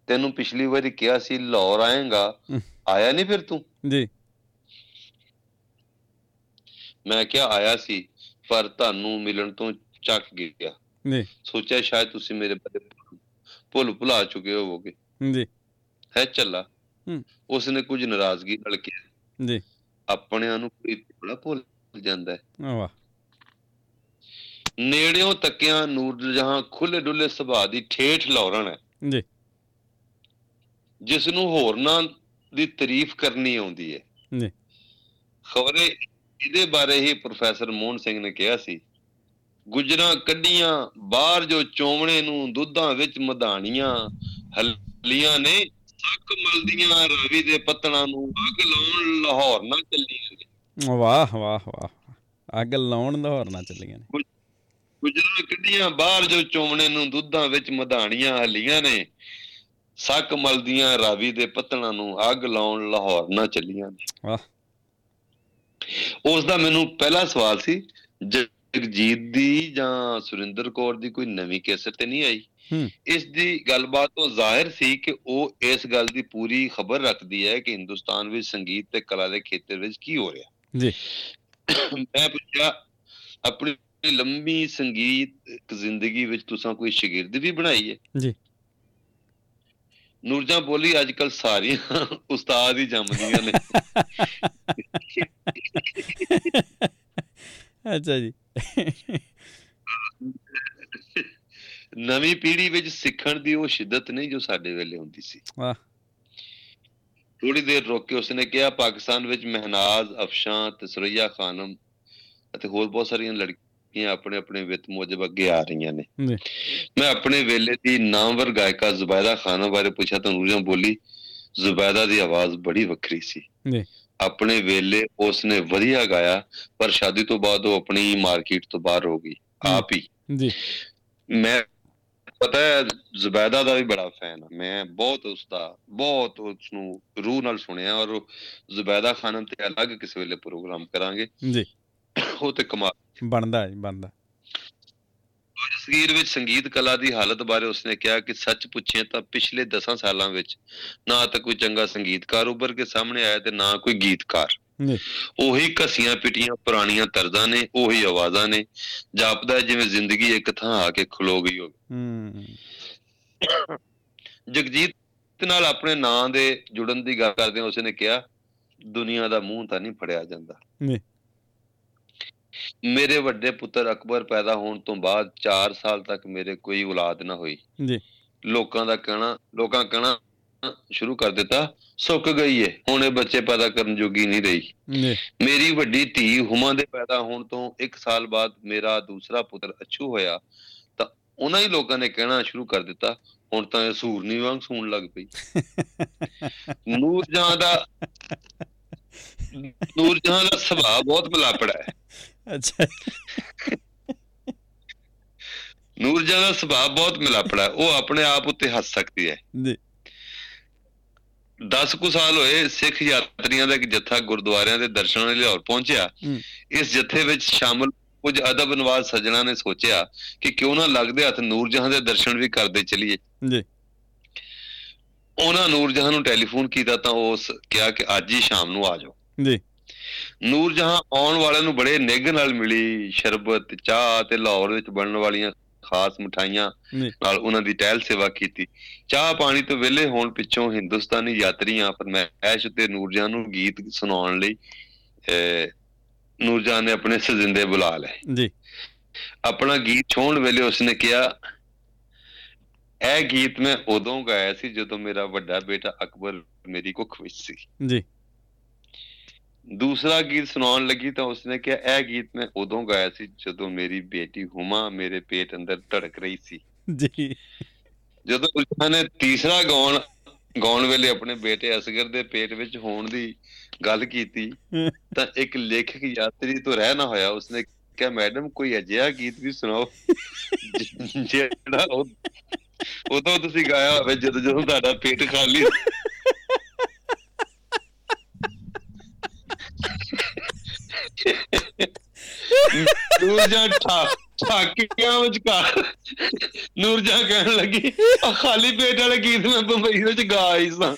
ਤੈਨੂੰ ਪਿਛਲੀ ਵਾਰੀ ਕਿਹਾ ਸੀ ਲਾਹੌਰ ਆਏਗਾ। ਆਇਆ ਨਹੀਂ ਫਿਰ ਤੂੰ? ਜੀ। ਮੈਂ ਕਿਹਾ ਆਇਆ ਸੀ ਪਰ ਤੁਹਾਨੂੰ ਮਿਲਣ ਤੋਂ ਚੱਕ ਗਿਆ। ਜੀ। ਸੋਚਿਆ ਸ਼ਾਇਦ ਤੁਸੀਂ ਮੇਰੇ ਬਾਰੇ ਭੁੱਲ ਭੁਲਾ ਚੁੱਕੇ ਹੋਵੋਗੇ। ਜੀ। ਹੈ ਚੱਲਾ। ਹਮ। ਉਸਨੇ ਕੁਝ ਨਾਰਾਜ਼ਗੀ ਨਾਲ ਕਿਹਾ। ਜੀ। ਆਪਣਿਆਂ ਨੂੰ ਕੋਈ ਬੜਾ ਭੁੱਲ ਜਾਂਦਾ ਹੈ। ਵਾਹ। ਨੇੜਿਓਂ ਤੱਕਿਆਂ ਨੂਰ ਜਹਾਂ ਖੁੱਲੇ ਡੁੱਲੇ ਸੁਭਾਅ ਦੀ ਠੇਠ ਲੌਰਣ ਹੈ। ਜੀ। ਜਿਸ ਨੂੰ ਹੋਰਨਾਂ ਦੀ ਤਾਰੀਫ ਕਰਨੀ ਆਉਂਦੀ ਹੈ। ਜੀ। ਖਬਰੇ ਇਹਦੇ ਬਾਰੇ ਹੀ ਪ੍ਰੋਫੈਸਰ ਮੋਹਨ ਸਿੰਘ ਨੇ ਕਿਹਾ ਸੀ ਗੁਜਰਾਂ ਕੱਢੀਆਂ ਬਾਹਰ ਜੋ ਚੋਮਣੇ ਨੂੰ ਦੁੱਧਾਂ ਵਿੱਚ ਮਧਾਣੀਆਂ ਹਲੀਆਂ ਨੇ ਸੱਕ ਮਲਦੀਆਂ ਰਾਵੀ ਦੇ ਪੱਤਣਾ ਨੂੰ ਅੱਗ ਲਾਉਣ ਲਾਹੌਰ ਨਾ ਚੱਲੀਆਂ ਨੇ। ਵਾਹ ਵਾਹ ਵਾਹ ਅੱਗ ਲਾਉਣ ਲਾਹੌਰ ਨਾ ਚੱਲੀਆਂ ਨੇ। ਗੁਜਰਾਂ ਕੱਢੀਆਂ ਬਾਹਰ ਜੋ ਚੋਮਣੇ ਨੂੰ ਦੁੱਧਾਂ ਵਿੱਚ ਮਧਾਣੀਆਂ ਹਲੀਆਂ ਨੇ ਸੱਕ ਮਲਦੀਆਂ ਰਾਵੀ ਦੇ ਪੱਤਣਾ ਨੂੰ ਅੱਗ ਲਾਉਣ ਲਾਹੌਰ ਨਾ ਚੱਲੀਆਂ ਨੇ। ਵਾਹ। ਉਸ ਦਾ ਮੈਨੂੰ ਪਹਿਲਾ ਸਵਾਲ ਸੀ ਜਗਜੀਤ ਦੀ ਜਾਂ ਸੁਰਿੰਦਰ ਕੌਰ ਦੀ ਕੋਈ ਨਵੀਂ ਕੇਸਟ ਤੇ ਨਹੀਂ ਆਈ। ਇਸ ਦੀ ਗੱਲਬਾਤ ਤੋਂ ਜ਼ਾਹਿਰ ਸੀ ਕਿ ਉਹ ਇਸ ਗੱਲ ਦੀ ਪੂਰੀ ਖਬਰ ਰੱਖਦੀ ਹੈ ਕਿ ਹਿੰਦੁਸਤਾਨ ਵਿੱਚ ਸੰਗੀਤ ਤੇ ਕਲਾ ਦੇ ਖੇਤਰ ਵਿੱਚ ਕੀ ਹੋ ਰਿਹਾ। ਜੀ। ਮੈਂ ਪੁੱਛਿਆ ਆਪਣੀ ਲੰਮੀ ਸੰਗੀਤ ਜ਼ਿੰਦਗੀ ਵਿੱਚ ਤੁਸੀਂ ਕੋਈ ਸ਼ਾਗਿਰਦ ਵੀ ਬਣਾਈ ਹੈ? ਜੀ। ਨੂਰਜਾਂ ਬੋਲੀ ਅੱਜ ਕੱਲ ਸਾਰੀਆਂ ਉਸਤਾਦ ਹੀ ਜੰਮਦੀਆਂ ਨੇ। ਅੱਛਾ ਜੀ। ਨਵੀਂ ਪੀੜ੍ਹੀ ਵਿੱਚ ਸਿੱਖਣ ਦੀ ਉਹ ਸ਼ਿੱਦਤ ਨਹੀਂ ਜੋ ਸਾਡੇ ਵੇਲੇ ਹੁੰਦੀ ਸੀ। ਵਾਹ। ਥੋੜੀ ਦੇਰ ਰੁਕ ਕੇ ਉਸਨੇ ਕਿਹਾ ਪਾਕਿਸਤਾਨ ਵਿੱਚ ਮਹਿਨਾਜ਼ ਅਫਸ਼ਾਂ ਤੇ ਸੁਰਈਆ ਖਾਨਮ ਅਤੇ ਹੋਰ ਬਹੁਤ ਸਾਰੀਆਂ ਲੜਕੀਆਂ ਆਪਣੇ ਆਪਣੇ ਵਿੱਤ ਮੁਜਬ ਅੱਗੇ ਆ ਰਹੀਆਂ ਨੇ। ਮੈਂ ਆਪਣੇ ਵੇਲੇ ਦੀ ਨਾਮਵਰ ਗਾਇਕਾ ਜ਼ੁਬੈਦਾ ਖਾਨਮ ਬਾਰੇ ਪੁੱਛਿਆ ਤਾਂ ਨੂਰੀਆਂ ਬੋਲੀ ਜ਼ੁਬੈਦਾ ਦੀ ਆਵਾਜ਼ ਬੜੀ ਵੱਖਰੀ ਸੀ। ਜੀ। ਆਪਣੇ ਵੇਲੇ ਉਸਨੇ ਵਧੀਆ ਗਾਇਆ ਪਰ ਸ਼ਾਦੀ ਤੋਂ ਬਾਅਦ ਉਹ ਆਪਣੀ ਮਾਰਕੀਟ ਤੋਂ ਬਾਹਰ ਹੋ ਗਈ। ਆਪ ਹੀ। ਜੀ। ਮੈਂ ਪਤਾ ਹੈ ਜ਼ੁਬੈਦਾ ਦਾ ਵੀ ਬੜਾ ਫੈਨ ਆ। ਮੈਂ ਬਹੁਤ ਉਸਦਾ ਬਹੁਤ ਉਸ ਨੂੰ ਰੂਹ ਨਾਲ ਸੁਣਿਆ ਔਰ ਜ਼ੁਬੈਦਾ ਖਾਨਮ ਤੇ ਅਲੱਗ ਕਿਸੇ ਵੇਲੇ ਪ੍ਰੋਗਰਾਮ ਕਰਾਂਗੇ। ਜੀ। ਉਹ ਤੇ ਕਮਾਲ ਬਣਦਾ ਜੀ ਬਣਦਾ। ਤਸਵੀਰ ਵਿੱਚ ਸੰਗੀਤ ਕਲਾ ਦੀ ਹਾਲਤ ਬਾਰੇ ਉਸਨੇ ਕਿਹਾ ਕਿ ਸੱਚ ਪੁੱਛੇ ਤਾਂ ਪਿਛਲੇ 10 ਸਾਲਾਂ ਵਿੱਚ ਨਾ ਤਾਂ ਕੋਈ ਚੰਗਾ ਸੰਗੀਤਕਾਰ ਉੱਭਰ ਕੇ ਸਾਹਮਣੇ ਆਇਆ ਤੇ ਨਾ ਕੋਈ ਗੀਤਕਾਰ। ਉਹੀ ਘਸੀਆਂ ਪਿਟੀਆਂ ਪੁਰਾਣੀਆਂ ਤਰਜ਼ਾਂ ਨੇ ਉਹੀ ਆਵਾਜ਼ਾਂ ਨੇ। ਜਾਪਦਾ ਜਿਵੇਂ ਜ਼ਿੰਦਗੀ ਇੱਕ ਥਾਂ ਆ ਕੇ ਖਲੋ ਗਈ ਹੋਵੇ। ਜਗਜੀਤ ਨਾਲ ਆਪਣੇ ਨਾਂ ਦੇ ਜੁੜਨ ਦੀ ਗੱਲ ਕਰਦੇ ਉਸਨੇ ਕਿਹਾ ਦੁਨੀਆ ਦਾ ਮੂੰਹ ਤਾਂ ਨਹੀਂ ਫੜਿਆ ਜਾਂਦਾ। ਜੀ। ਮੇਰੇ ਵੱਡੇ ਪੁੱਤਰ ਅਕਬਰ ਪੈਦਾ ਹੋਣ ਤੋਂ ਬਾਅਦ 4 ਸਾਲ ਤੱਕ ਮੇਰੇ ਕੋਈ ਔਲਾਦ ਨਾ ਹੋਈ। ਜੀ। ਲੋਕਾਂ ਦਾ ਕਹਿਣਾ ਲੋਕਾਂ ਕਹਿਣਾ ਸ਼ੁਰੂ ਕਰ ਦਿੱਤਾ ਸੁੱਕ ਗਈ ਏ। ਹੁਣ ਇਹ ਬੱਚੇ ਪੈਦਾ ਕਰਨ ਜੋਗੀ ਨਹੀਂ ਰਹੀ। ਮੇਰੀ ਵੱਡੀ ਧੀ ਹੁਮਾ ਦੇ ਪੈਦਾ ਹੋਣ ਤੋਂ 1 ਸਾਲ ਬਾਅਦ ਮੇਰਾ ਦੂਸਰਾ ਪੁੱਤਰ ਅਛੂ ਹੋਇਆ ਤਾਂ ਉਹਨਾਂ ਹੀ ਲੋਕਾਂ ਨੇ ਕਹਿਣਾ ਸ਼ੁਰੂ ਕਰ ਦਿੱਤਾ ਹੁਣ ਤਾਂ ਇਹ ਸੂਰਨੀ ਵਾਂਗ ਸੂਣ ਲੱਗ ਪਈ। [laughs] ਨੂਰ ਜਹਾਂ ਦਾ ਨੂਰ ਜਹਾਂ ਦਾ ਸੁਭਾਅ ਬਹੁਤ ਮਲਾਪੜਾ ਹੈ। ਅੱਛਾ। ਨੂਰ ਜਹਾਂ ਦਾ ਸੁਭਾਅ ਬਹੁਤ ਮਲਾਪੜਾ ਹੈ। ਉਹ ਆਪਣੇ ਆਪ ਉੱਤੇ ਹੱਸ ਸਕਦੀ ਹੈ। ਜੀ। 10 ਕੁ ਸਾਲ ਹੋਏ ਸਿੱਖ ਯਾਤਰੀਆਂ ਦਾ ਇੱਕ ਜੱਥਾ ਗੁਰਦੁਆਰਿਆਂ ਦੇ ਦਰਸ਼ਨਾਂ ਲਈ ਲਾਹੌਰ ਪਹੁੰਚਿਆ। ਇਸ ਜੱਥੇ ਵਿੱਚ ਸ਼ਾਮਲ ਕੁਝ ਅਦਬ ਨਵਾਜ਼ ਸੱਜਣਾ ਨੇ ਸੋਚਿਆ ਕਿ ਕਿਉਂ ਨਾ ਲੱਗਦੇ ਹੱਥ ਨੂਰ ਜਹਾਂ ਦੇ ਦਰਸ਼ਨ ਵੀ ਕਰਦੇ ਚਲੀਏ। ਜੀ। ਉਹਨਾਂ ਨੂਰ ਜਹਾਂ ਨੂੰ ਟੈਲੀਫੋਨ ਕੀਤਾ ਤਾਂ ਉਸ ਕਿਹਾ ਕਿ ਅੱਜ ਹੀ ਸ਼ਾਮ ਨੂੰ ਆ ਜਾਓ। ਜੀ। ਨੂਰ ਜਹਾਂ ਆਉਣ ਵਾਲਿਆਂ ਨੂੰ ਬੜੇ ਨਿੱਘ ਨਾਲ ਮਿਲੀ ਸ਼ਰਬਤ ਚਾਹ ਤੇ ਲਾਹੌਰ ਵਿੱਚ ਬਣਨ ਵਾਲੀਆਂ ਖਾਸ ਮਠਾਈਆਂ ਨਾਲ ਉਹਨਾਂ ਦੀ ਟਹਿਲ ਸੇਵਾ ਕੀਤੀ। ਚਾਹ ਪਾਣੀ ਤੋਂ ਵਿਹਲੇ ਹੋਣ ਪਿੱਛੋਂ ਹਿੰਦੁਸਤਾਨੀ ਯਾਤਰੀਆਂ ਫਰਮਾਇਸ਼ ਤੇ ਨੂਰਜਾਨ ਨੂੰ ਗੀਤ ਸੁਣਾਉਣ ਲਈ ਨੂਰਜਾਨ ਨੇ ਆਪਣੇ ਸਜਿੰਦੇ ਬੁਲਾ ਲਏ। ਜੀ। ਆਪਣਾ ਗੀਤ ਛੋਣ ਵੇਲੇ ਉਸਨੇ ਕਿਹਾ ਇਹ ਗੀਤ ਮੈਂ ਉਦੋਂ ਗਾਇਆ ਸੀ ਜਦੋਂ ਮੇਰਾ ਵੱਡਾ ਬੇਟਾ ਅਕਬਰ ਮੇਰੀ ਕੁੱਖ ਵਿੱਚ ਸੀ। ਜੀ। ਦੂਸਰਾ ਗੀਤ ਸੁਣਾਉਣ ਲੱਗੀ ਤਾਂ ਉਸਨੇ ਕਿਹਾ ਇਹ ਗੀਤ ਮੈਂ ਉਦੋਂ ਗਾਇਆ ਸੀ ਜਦੋਂ ਮੇਰੀ ਬੇਟੀ ਹੁਮਾ ਮੇਰੇ ਪੇਟ ਅੰਦਰ ਧੜਕ ਰਹੀ ਸੀ। ਜੀ। ਜਦੋਂ ਉਸਨੇ ਨੇ ਤੀਸਰਾ ਗਾਉਣ ਗਾਉਣ ਵੇਲੇ ਆਪਣੇ ਬੇਟੇ ਅਸਗਰ ਦੇ ਪੇਟ ਵਿੱਚ ਹੋਣ ਦੀ ਗੱਲ ਕੀਤੀ ਤਾਂ ਇੱਕ ਲੇਖਕ ਯਾਤਰੀ ਤੋਂ ਰਹਿ ਨਾ ਹੋਇਆ। ਉਸਨੇ ਕਿਹਾ ਮੈਡਮ ਕੋਈ ਅਜਿਹਾ ਗੀਤ ਵੀ ਸੁਣਾਓ ਜਿਹੜਾ ਉਹ- ਉਦੋਂ ਤੁਸੀਂ ਗਾਇਆ ਹੋਵੇ ਜਦੋਂ ਜਦੋਂ ਤੁਹਾਡਾ ਪੇਟ ਖਾਲੀ ਦੂਜਾ ਠਾ ਸਾਕੀਆਂ ਵਿਚਕਾਰ ਨੂਰਜਹਾਂ ਕਹਿਣ ਲੱਗੀ ਆ ਖਾਲੀ ਪੇਟ ਵਾਲੇ ਗੀਤ ਮੈਂ ਬੰਬਈ ਵਿੱਚ ਗਾ ਆਈ ਸਾਂ।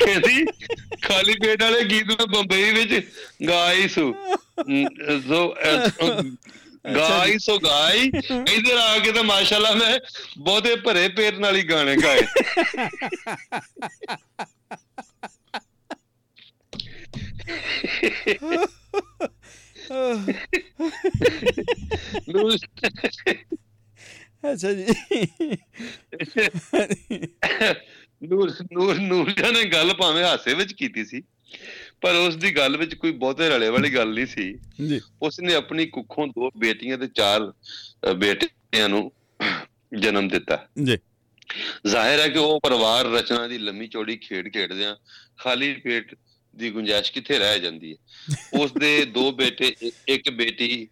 ਕਹਿੰਦੀ ਖਾਲੀ ਪੇਟ ਵਾਲੇ ਗੀਤ ਮੈਂ ਬੰਬਈ ਵਿੱਚ ਗਾਈ ਸੂ। ਅਮ, ਸੋ ਅਹ, ਗਾਈ ਸੋ ਗਾਈ ਇਧਰ ਆ ਕੇ ਤਾਂ ਮਾਸ਼ਾਅੱਲਾ ਮੈਂ ਬਹੁਤੇ ਭਰੇ ਪੇਟ ਨਾਲ ਹੀ ਗਾਣੇ ਗਾਏ। ਨੂਰ ਅੱਛਾ ਜੀ। ਨੂਰ ਨੂਰ ਨੂਰਜਾ ਨੇ ਗੱਲ ਭਾਵੇਂ ਹਾਸੇ ਵਿੱਚ ਕੀਤੀ ਸੀ। ਪਰ ਉਸ ਦੀ ਗੱਲ ਵਿੱਚ ਕੋਈ ਬਹੁਤੇ ਰਲੇ ਵਾਲੀ ਗੱਲ ਨਹੀਂ ਸੀ। ਜੀ। ਉਸ ਨੇ ਆਪਣੀ ਕੁੱਖੋਂ ਦੋ ਬੇਟੀਆਂ ਤੇ ਚਾਰ ਬੇਟਿਆਂ ਨੂੰ ਜਨਮ ਦਿੱਤਾ। ਜੀ। ਜ਼ਾਹਿਰ ਹੈ ਕਿ ਉਹ ਪਰਿਵਾਰ ਰਚਨਾ ਦੀ ਲੰਮੀ ਚੌੜੀ ਖੇਡ ਖੇਡਦਿਆਂ ਖਾਲੀ ਪੇਟ ਦੀ ਗੁੰਜਾਇਸ਼ ਕਿੱਥੇ ਰਹਿ ਜਾਂਦੀ ਹੈ? ਉਸ ਦੇ ਦੋ ਬੇਟੇ ਇੱਕ ਬੇਟੀ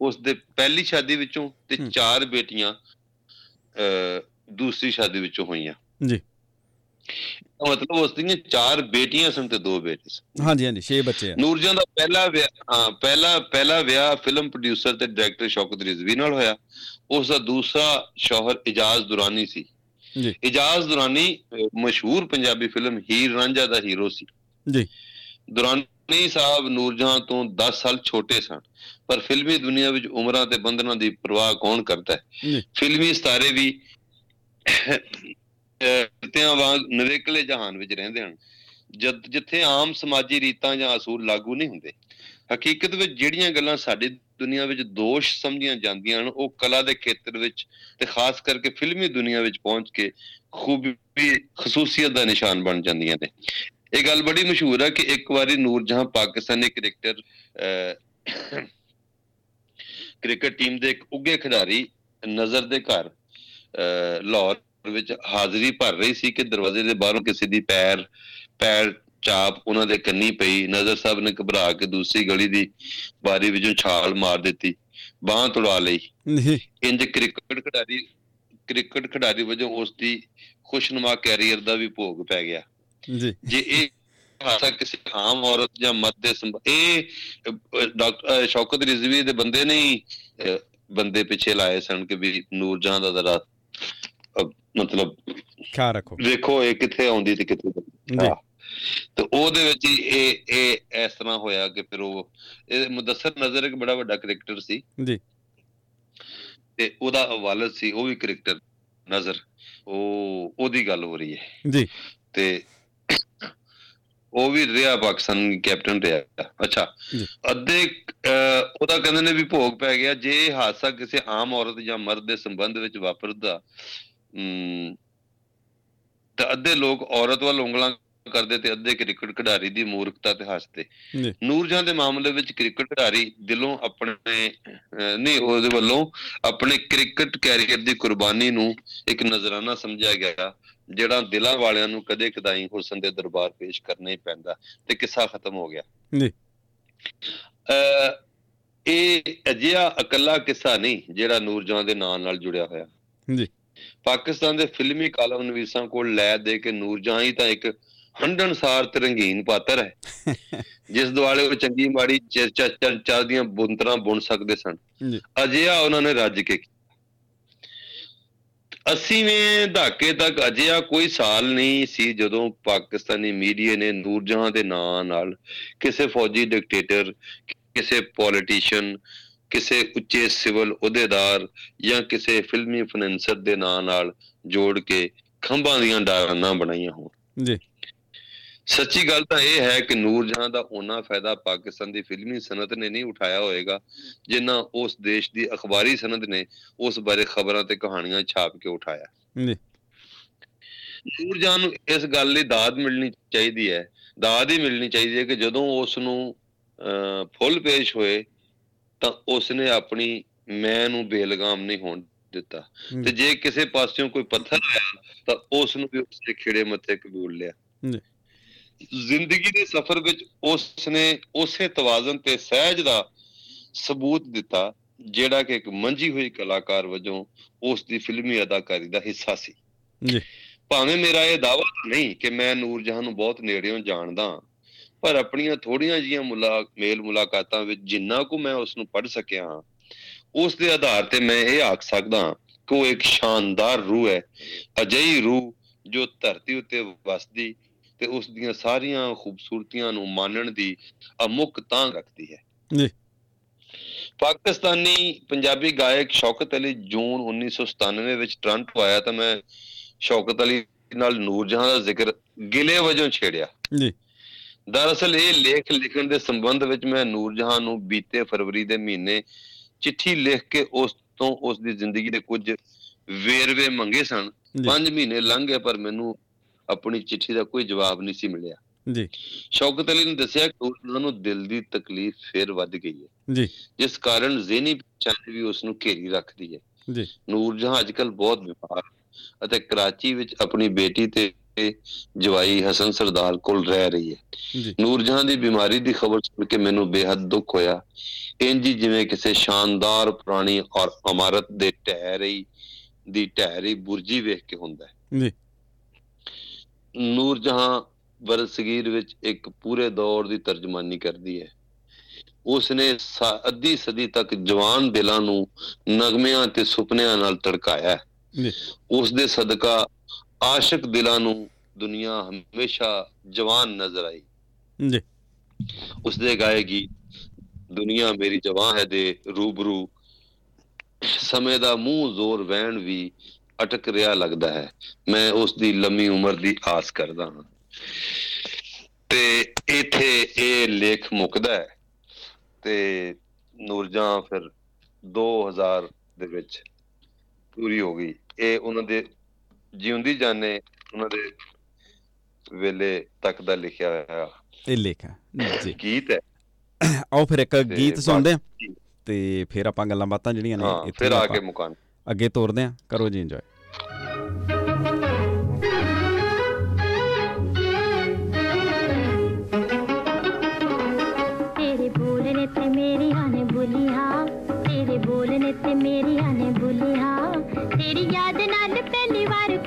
ਉਸ ਦੇ ਪਹਿਲੀ ਸ਼ਾਦੀ ਵਿੱਚੋਂ ਤੇ। ਚਾਰ ਬੇਟੀਆਂ ਅ ਦੂਸਰੀ ਸ਼ਾਦੀ ਵਿੱਚੋਂ ਹੋਈਆਂ। ਜੀ। ਮਤਲਬ ਉਸ ਦੀਆਂ ਚਾਰ ਬੇਟੀਆਂ ਸਨ ਤੇ ਦੋ ਬੇਟੇ ਸਨ ਹਾਂਜੀ ਹਾਂਜੀ 6 ਬੱਚੇ ਆ ਨੂਰਜਹਾਂ ਦਾ ਪਹਿਲਾ ਵਿਆਹ ਪਹਿਲਾ ਪਹਿਲਾ ਵਿਆਹ ਫਿਲਮ ਪ੍ਰੋਡਿਊਸਰ ਤੇ ਡਾਇਰੈਕਟਰ ਸ਼ੌਕਤ ਰਿਜ਼ਵੀ ਨਾਲ ਹੋਇਆ ਉਸ ਦਾ ਦੂਸਰਾ ਸ਼ੌਹਰ ਇਜਾਜ਼ ਦੁਰਾਨੀ ਸੀ ਜੀ। ਇਜਾਜ਼ ਦੁਰਾਨੀ ਮਸ਼ਹੂਰ ਪੰਜਾਬੀ ਫਿਲਮ ਹੀਰ ਰਾਂਝਾ ਦਾ ਹੀਰੋ ਸੀ ਜੀ। ਦੁਰਾਨੀ ਸਾਹਿਬ ਨੂਰਜਹਾਂ ਤੋਂ 10 ਸਾਲ ਛੋਟੇ ਸਨ ਪਰ ਫਿਲਮੀ ਦੁਨੀਆ ਵਿੱਚ ਉਮਰਾਂ ਤੇ ਬੰਧਨਾਂ ਦੀ ਪਰਵਾਹ ਕੌਣ ਕਰਦਾ ਹੈ। ਫਿਲਮੀ ਸਤਾਰੇ ਵੀ ਤਿਆਂ ਵਾਂਗ ਨਵੇਕਲੇ ਜਹਾਨ ਵਿੱਚ ਰਹਿੰਦੇ ਹਨ। ਜਦ ਜਿੱਥੇ ਆਮ ਸਮਾਜੀ ਰੀਤਾਂ ਜਾਂ ਅਸੂਲ ਲਾਗੂ ਨਹੀਂ ਹੁੰਦੇ ਹਕੀਕਤ ਵਿੱਚ ਜਿਹੜੀਆਂ ਗੱਲਾਂ ਸਾਡੀ ਦੁਨੀਆ ਵਿੱਚ ਦੋਸ਼ ਸਮਝੀਆਂ ਜਾਂਦੀਆਂ ਹਨ ਉਹ ਕਲਾ ਦੇ ਖੇਤਰ ਵਿੱਚ ਤੇ ਖਾਸ ਕਰਕੇ ਫਿਲਮੀ ਦੁਨੀਆ ਵਿੱਚ ਪਹੁੰਚ ਕੇ ਖੂਬੀ ਖਸੂਸੀਅਤ ਦਾ ਨਿਸ਼ਾਨ ਬਣ ਜਾਂਦੀਆਂ ਨੇ। ਇਹ ਗੱਲ ਬੜੀ ਮਸ਼ਹੂਰ ਹੈ ਕਿ ਇੱਕ ਵਾਰੀ ਨੂਰਜਹਾਂ ਪਾਕਿਸਤਾਨੀ ਕ੍ਰਿਕਟਰ ਅਹ, ਕ੍ਰਿਕਟ ਟੀਮ ਦੇ ਇੱਕ ਉੱਗੇ ਖਿਡਾਰੀ ਨਜ਼ਰ ਦੇ ਘਰ ਅਹ, ਲਾਹੌਰ ਵਿੱਚ ਹਾਜ਼ਰੀ ਭਰ ਰਹੀ ਸੀ ਕਿ ਦਰਵਾਜ਼ੇ ਦੇ ਬਾਹਰੋਂ ਕਿਸੇ ਦੀ ਪੈਰ ਪੈਰ ਚਾਪ ਉਹਨਾਂ ਦੇ ਕੰਨੀ ਪਈ। ਨਜ਼ਰ ਸਾਹਿਬ ਨੇ ਘਬਰਾ ਕੇ ਦੂਸਰੀ ਗਲੀ ਦੀ ਬਾਰੀ ਵਿੱਚੋਂ ਛਾਲ ਮਾਰ ਦਿੱਤੀ। ਬਾਹ ਤੁੜਾ ਲਈ। ਇੰਜ ਕ੍ਰਿਕਟ ਖਿਡਾਰੀ ਕ੍ਰਿਕਟ ਖਿਡਾਰੀ ਵਜੋਂ ਉਸ ਦੀ ਖੁਸ਼ਨੁਮਾ ਕੈਰੀਅਰ ਦਾ ਵੀ ਭੋਗ ਪੈ ਗਿਆ। ਜੀ। ਜੇ ਇਹ ਹਾਸਾ ਕਿਸੇ ਆਮ ਔਰਤ ਜਾਂ ਮਰਦ ਦੇ ਇਹ ਡਾਕਟਰ ਸ਼ੌਕਤ ਰਿਜ਼ਵੀ ਦੇ ਬੰਦੇ ਨਹੀਂ ਬੰਦੇ ਪਿੱਛੇ ਲਾਏ ਸਨ ਕਿ ਵੀ ਨੂਰਜਹਾਂ ਦਾ ਅਹ, ਮਤਲਬ ਰੱਖੋ ਵੇਖੋ ਇਹ ਕਿੱਥੇ ਆਉਂਦੀ ਤੇ ਕਿੱਥੇ ਜਾਂਦੀ। ਜੀ। ਤੇ ਉਹਦੇ ਵਿੱਚ ਇਹ ਇਹ ਇਸ ਤਰ੍ਹਾਂ ਹੋਇਆ ਕਿ ਫਿਰ ਉਹ ਇਹ ਮੁਦੱਸਰ ਨਜ਼ਰ ਇੱਕ ਬੜਾ ਵੱਡਾ ਕ੍ਰਿਕਟਰ ਸੀ। ਜੀ। ਤੇ ਉਹਦਾ ਵਾਲਦ ਸੀ ਉਹ ਵੀ ਕ੍ਰਿਕਟਰ ਨਜ਼ਰ। ਉਹ ਉਹਦੀ ਗੱਲ ਹੋ ਰਹੀ ਹੈ। ਜੀ। ਤੇ ਉਹ ਵੀ ਰਿਹਾ ਪਾਕਿਸਤਾਨ ਕੈਪਟਨ ਰਿਹਾ। ਅੱਛਾ। ਅੱਧੇ ਉਹਦਾ ਕਹਿੰਦੇ ਨੇ ਵੀ ਭੋਗ ਪੈ ਗਿਆ। ਜੇ ਹਾਦਸਾ ਕਿਸੇ ਆਮ ਔਰਤ ਜਾਂ ਮਰਦ ਦੇ ਸੰਬੰਧ ਵਿੱਚ ਵਾਪਰਦਾ ਤਾਂ ਅੱਧੇ ਲੋਕ ਔਰਤ ਵੱਲ ਉਂਗਲਾਂ ਕਰਦੇ ਤੇ ਅੱਧੇ ਕ੍ਰਿਕਟ ਖਿਡਾਰੀ ਦੀ ਮੂਰਖਤਾ ਤੇ ਹੱਸਦੇ ਜੀ। ਨੂਰਜਹਾਂ ਦੇ ਮਾਮਲੇ ਵਿੱਚ ਕ੍ਰਿਕਟ ਖਿਡਾਰੀ ਦਿਲੋਂ ਆਪਣੇ ਨਹੀਂ ਉਹਦੇ ਵੱਲੋਂ ਆਪਣੇ ਕ੍ਰਿਕਟ ਕੈਰੀਅਰ ਦੀ ਕੁਰਬਾਨੀ ਨੂੰ ਇੱਕ ਨਜ਼ਰਾਨਾ ਸਮਝਿਆ ਗਿਆ ਜਿਹੜਾ ਦਿਲਾਂ ਵਾਲਿਆਂ ਨੂੰ ਕਦੇ ਕਦਾਈ ਹੁਸਨ ਦੇ ਦਰਬਾਰ ਪੇਸ਼ ਕਰਨਾ ਹੀ ਪੈਂਦਾ ਤੇ ਕਿੱਸਾ ਖਤਮ ਹੋ ਗਿਆ ਜੀ। ਇਹ ਅਜਿਹਾ ਇਕੱਲਾ ਕਿੱਸਾ ਨਹੀਂ ਜਿਹੜਾ ਨੂਰਜਹਾਂ ਦੇ ਨਾਂ ਨਾਲ ਜੁੜਿਆ ਹੋਇਆ ਜੀ। ਪਾਕਿਸਤਾਨ ਦੇ ਫਿਲਮੀ ਕਾਲਮ ਨਵੀਸਾਂ ਕੋਲ ਲੈ ਦੇ ਕੇ ਨੂਰਜਹਾਂ ਹੀ ਤਾਂ ਇੱਕ ਹੰਡਣਸਾਰ ਤੇ ਰੰਗੀਨ ਪਾਤਰ ਹੈ [laughs] ਜਿਸ ਦੁਆਲੇ ਉਹ ਚੰਗੀ ਮਾੜੀ ਚਰਚਾ ਚਰਚਾ ਦੀਆਂ ਬੁੰਤਰਾਂ ਬੁਣ ਸਕਦੇ ਸਨ। ਅਜਿਹਾ ਉਹਨਾਂ ਨੇ ਰੱਜ ਕੇ। ਅੱਸੀਵੇਂ ਦਹਾਕੇ ਤੱਕ ਅਜਿਹਾ ਕੋਈ ਸਾਲ ਨਹੀਂ ਸੀ ਜਦੋਂ ਪਾਕਿਸਤਾਨੀ ਮੀਡੀਆ ਨੇ ਨੂਰਜਹਾਂ ਦੇ ਨਾਂ ਨਾਲ ਕਿਸੇ ਫੌਜੀ ਡਿਕਟੇਟਰ ਕਿਸੇ ਪੋਲੀਟੀਸ਼ੀਅਨ ਕਿਸੇ ਉੱਚੇ ਸਿਵਲ ਅਹੁਦੇਦਾਰ ਜਾਂ ਕਿਸੇ ਫਿਲਮੀ ਫਾਈਨੈਂਸਰ ਦੇ ਨਾਂ ਨਾਲ ਜੋੜ ਕੇ ਖੰਭਾਂ ਦੀਆਂ ਡਾਰਾਨਾ ਬਣਾਈਆਂ ਹੋਣ। ਜੀ। ਸੱਚੀ ਗੱਲ ਤਾਂ ਇਹ ਹੈ ਕਿ ਨੂਰਜਹਾਂ ਦਾ ਉਹਨਾਂ ਫਾਇਦਾ ਪਾਕਿਸਤਾਨ ਦੀ ਫਿਲਮੀ ਸਨਅਤ ਨੇ ਨਹੀਂ ਉਠਾਇਆ ਹੋਏਗਾ ਜਿੰਨਾ ਉਸ ਦੇਸ਼ ਦੀ ਅਖਬਾਰੀ ਸਨਅਤ ਨੇ ਉਸ ਬਾਰੇ ਖਬਰਾਂ ਤੇ ਕਹਾਣੀਆਂ ਛਾਪ ਕੇ ਉਠਾਇਆ। ਜੀ। ਨੂਰਜਹਾਂ ਨੂੰ ਇਸ ਗੱਲ ਲਈ ਦਾਦ ਮਿਲਣੀ ਚਾਹੀਦੀ ਹੈ ਦਾਦ ਹੀ ਮਿਲਣੀ ਚਾਹੀਦੀ ਹੈ ਕਿ ਜਦੋਂ ਉਸ ਨੂੰ ਫੁੱਲ ਪੇਸ਼ ਹੋਏ ਤਾਂ ਉਸ ਨੇ ਆਪਣੀ ਮੈਂ ਨੂੰ ਬੇਲਗਾਮ ਨਹੀਂ ਹੋਣ ਦਿੱਤਾ। ਤੇ ਜੇ ਕਿਸੇ ਪਾਸਿਓਂ ਕੋਈ ਪੱਥਰ ਆਇਆ ਤਾਂ ਉਸ ਨੂੰ ਵੀ ਉਸਨੇ ਖਿੜੇ ਮੱਥੇ ਕਬੂਲ ਲਿਆ। ਜ਼ਿੰਦਗੀ ਦੇ ਸਫ਼ਰ ਵਿੱਚ ਉਸ ਨੇ ਉਸੇ ਤਵਾਜ਼ਨ ਤੇ ਸਹਿਜ ਦਾ ਸਬੂਤ ਦਿੱਤਾ ਜਿਹੜਾ ਕਿ ਇੱਕ ਮੰਝੀ ਹੋਈ ਕਲਾਕਾਰ ਵਜੋਂ ਉਸ ਦੀ ਫਿਲਮੀ ਅਦਾਕਾਰੀ ਦਾ ਹਿੱਸਾ ਸੀ ਜੀ। ਭਾਵੇਂ ਮੇਰਾ ਇਹ ਦਾਵਾ ਨਹੀਂ ਕਿ ਮੈਂ ਨੂਰ ਜਹਾਂ ਨੂੰ ਬਹੁਤ ਨੇੜਿਓਂ ਜਾਣਦਾ ਪਰ ਆਪਣੀਆਂ ਥੋੜੀਆਂ ਜੀਆਂ ਮੁਲਾ ਮੇਲ ਮੁਲਾਕਾਤਾਂ ਵਿੱਚ ਜਿੰਨਾ ਕੁ ਮੈਂ ਉਸ ਨੂੰ ਪੜ੍ਹ ਸਕਿਆ ਹਾਂ ਉਸ ਦੇ ਆਧਾਰ ਤੇ ਮੈਂ ਇਹ ਆਖ ਸਕਦਾ ਕਿ ਉਹ ਇੱਕ ਸ਼ਾਨਦਾਰ ਰੂਹ ਹੈ ਅਜਿਹੀ ਰੂਹ ਜੋ ਧਰਤੀ ਉੱਤੇ ਵਸਦੀ ਤੇ ਉਸ ਦੀਆਂ ਸਾਰੀਆਂ ਖੂਬਸੂਰਤੀਆਂ ਨੂੰ ਮਾਣਨ ਦੀ ਅਮੁੱਕ ਤਾਂ ਰੱਖਦੀ ਹੈ। ਜੀ। ਪਾਕਿਸਤਾਨੀ ਪੰਜਾਬੀ ਗਾਇਕ ਸ਼ੌਕਤ ਅਲੀ ਜੂਨ 1997 ਵਿੱਚ ਟ੍ਰਾਂਟੋ ਆਇਆ ਤਾਂ ਮੈਂ ਸ਼ੌਕਤ ਅਲੀ ਨਾਲ ਨੂਰਜਹਾਂ ਦਾ ਜ਼ਿਕਰ ਗਿਲੇ ਵਜੋਂ ਛੇੜਿਆ। ਜੀ। ਦਰਅਸਲ ਇਹ ਲੇਖ ਲਿਖਣ ਦੇ ਸੰਬੰਧ ਵਿੱਚ ਮੈਂ ਨੂਰਜਹਾਂ ਨੂੰ ਬੀਤੇ ਫਰਵਰੀ ਦੇ ਮਹੀਨੇ ਚਿੱਠੀ ਲਿਖ ਕੇ ਉਸ ਤੋਂ ਉਸ ਦੀ ਜ਼ਿੰਦਗੀ ਦੇ ਕੁਝ ਵੇਰਵੇ ਮੰਗੇ ਸਨ। ਜੀ। 5 ਮਹੀਨੇ ਲੰਘ ਗਏ ਪਰ ਮੈਨੂੰ ਆਪਣੀ ਚਿੱਠੀ ਦਾ ਕੋਈ ਜਵਾਬ ਨਹੀਂ ਸੀ ਮਿਲਿਆ। ਜੀ। ਸ਼ੌਕਤ ਅਲੀ ਨੇ ਦੱਸਿਆ ਕਿ ਉਹਨਾਂ ਨੂੰ ਦਿਲ ਦੀ ਤਕਲੀਫ ਫੇਰ ਵੱਧ ਗਈ ਹੈ। ਜੀ। ਜਿਸ ਕਾਰਨ ਜ਼ਿਹਨੀ ਬੇਚੈਨੀ ਵੀ ਉਸ ਨੂੰ ਘੇਰੀ ਰੱਖਦੀ ਹੈ। ਜੀ। ਨੂਰਜਹਾਂ ਅੱਜਕੱਲ ਬਹੁਤ ਬਿਮਾਰ ਅਤੇ ਕਰਾਚੀ ਵਿੱਚ ਆਪਣੀ ਬੇਟੀ ਤੇ ਜਵਾਈ ਹਸਨ ਸਰਦਾਰ ਕੋਲ ਰਹਿ ਰਹੀ ਹੈ। ਨੂਰਜਹਾਂ ਦੀ ਬਿਮਾਰੀ ਦੀ ਖਬਰ ਸੁਣ ਕੇ ਮੈਨੂੰ ਬੇਹੱਦ ਦੁੱਖ ਹੋਇਆ। ਇੰਜ ਜਿਵੇਂ ਕਿਸੇ ਸ਼ਾਨਦਾਰ ਪੁਰਾਣੀ ਔਰ ਇਮਾਰਤ ਦੇ ਢਹਿ ਰਹੀ ਦੀ ਢਹਿ ਰਹੀ ਬੁਰਜੀ ਵੇਖ ਕੇ ਹੁੰਦਾ ਹੈ। ਜੀ। ਨੂਰਜਹਾਂ ਬਰਸਗੀਰ ਵਿੱਚ ਇੱਕ ਪੂਰੇ ਦੌਰ ਦੀ ਤਰਜਮਾਨੀ ਕਰਦੀ ਹੈ। ਉਸ ਨੇ ਅੱਧੀ ਸਦੀ ਤੱਕ ਜਵਾਨ ਦਿਲਾਂ ਨੂੰ ਨਗਮਿਆਂ ਤੇ ਸੁਪਨਿਆਂ ਨਾਲ ਤੜਕਾਇਆ ਉਸ ਦੇ ਸਦਕਾ ਆਸ਼ਿਕ ਦਿਲਾਂ ਨੂੰ ਦੁਨੀਆ ਹਮੇਸ਼ਾ ਜਵਾਨ ਨਜ਼ਰ ਆਈ। ਜੀ। ਉਸ ਦੇ ਗਾਏ ਗੀਤ ਦੁਨੀਆ ਮੇਰੀ ਜਵਾਨ ਹੈ ਦੇ ਰੂਬਰੂ ਸਮੇਂ ਦਾ ਮੂੰਹ ਜ਼ੋਰ ਵਹਿਣ ਵੀ ਅਟਕ ਰਿਹਾ ਲੱਗਦਾ ਹੈ। ਮੈਂ ਉਸ ਦੀ ਲੰਮੀ ਉਮਰ ਦੀ ਆਸ ਕਰਦਾ ਹਾਂ। ਤੇ ਇਥੇ ਇਹ ਲੇਖ ਮੁੱਕਦਾ ਹੈ ਤੇ ਨੂਰਜਾਂ ਫਿਰ 2000 ਦੇ ਵਿੱਚ ਪੂਰੀ ਹੋ ਗਈ। ਇਹ ਉਹਨਾਂ ਦੇ ਜਿਉਂਦੀ ਜਾਣੇ ਉਹਨਾਂ ਦੇ ਵੇਲੇ ਤੱਕ ਦਾ ਲਿਖਿਆ ਹੋਇਆ। ਇਹ ਲੇਖ ਜੀ। ਗੀਤ ਹੈ। ਆਓ ਫਿਰ ਇੱਕ ਗੀਤ ਸੁਣਦੇ ਆ ਤੇ ਫਿਰ ਆਪਾਂ ਗੱਲਾਂ ਬਾਤਾਂ ਜਿਹੜੀਆਂ ਨੇ ਇੱਥੇ ਫਿਰ ਆ ਕੇ ਮੁਕਾਨ ਅੱਗੇ ਤੋਰਦੇ ਆ ਕਰੋ ਜੀ ਇੰਜੋਏ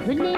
ਪਹਿਲੀ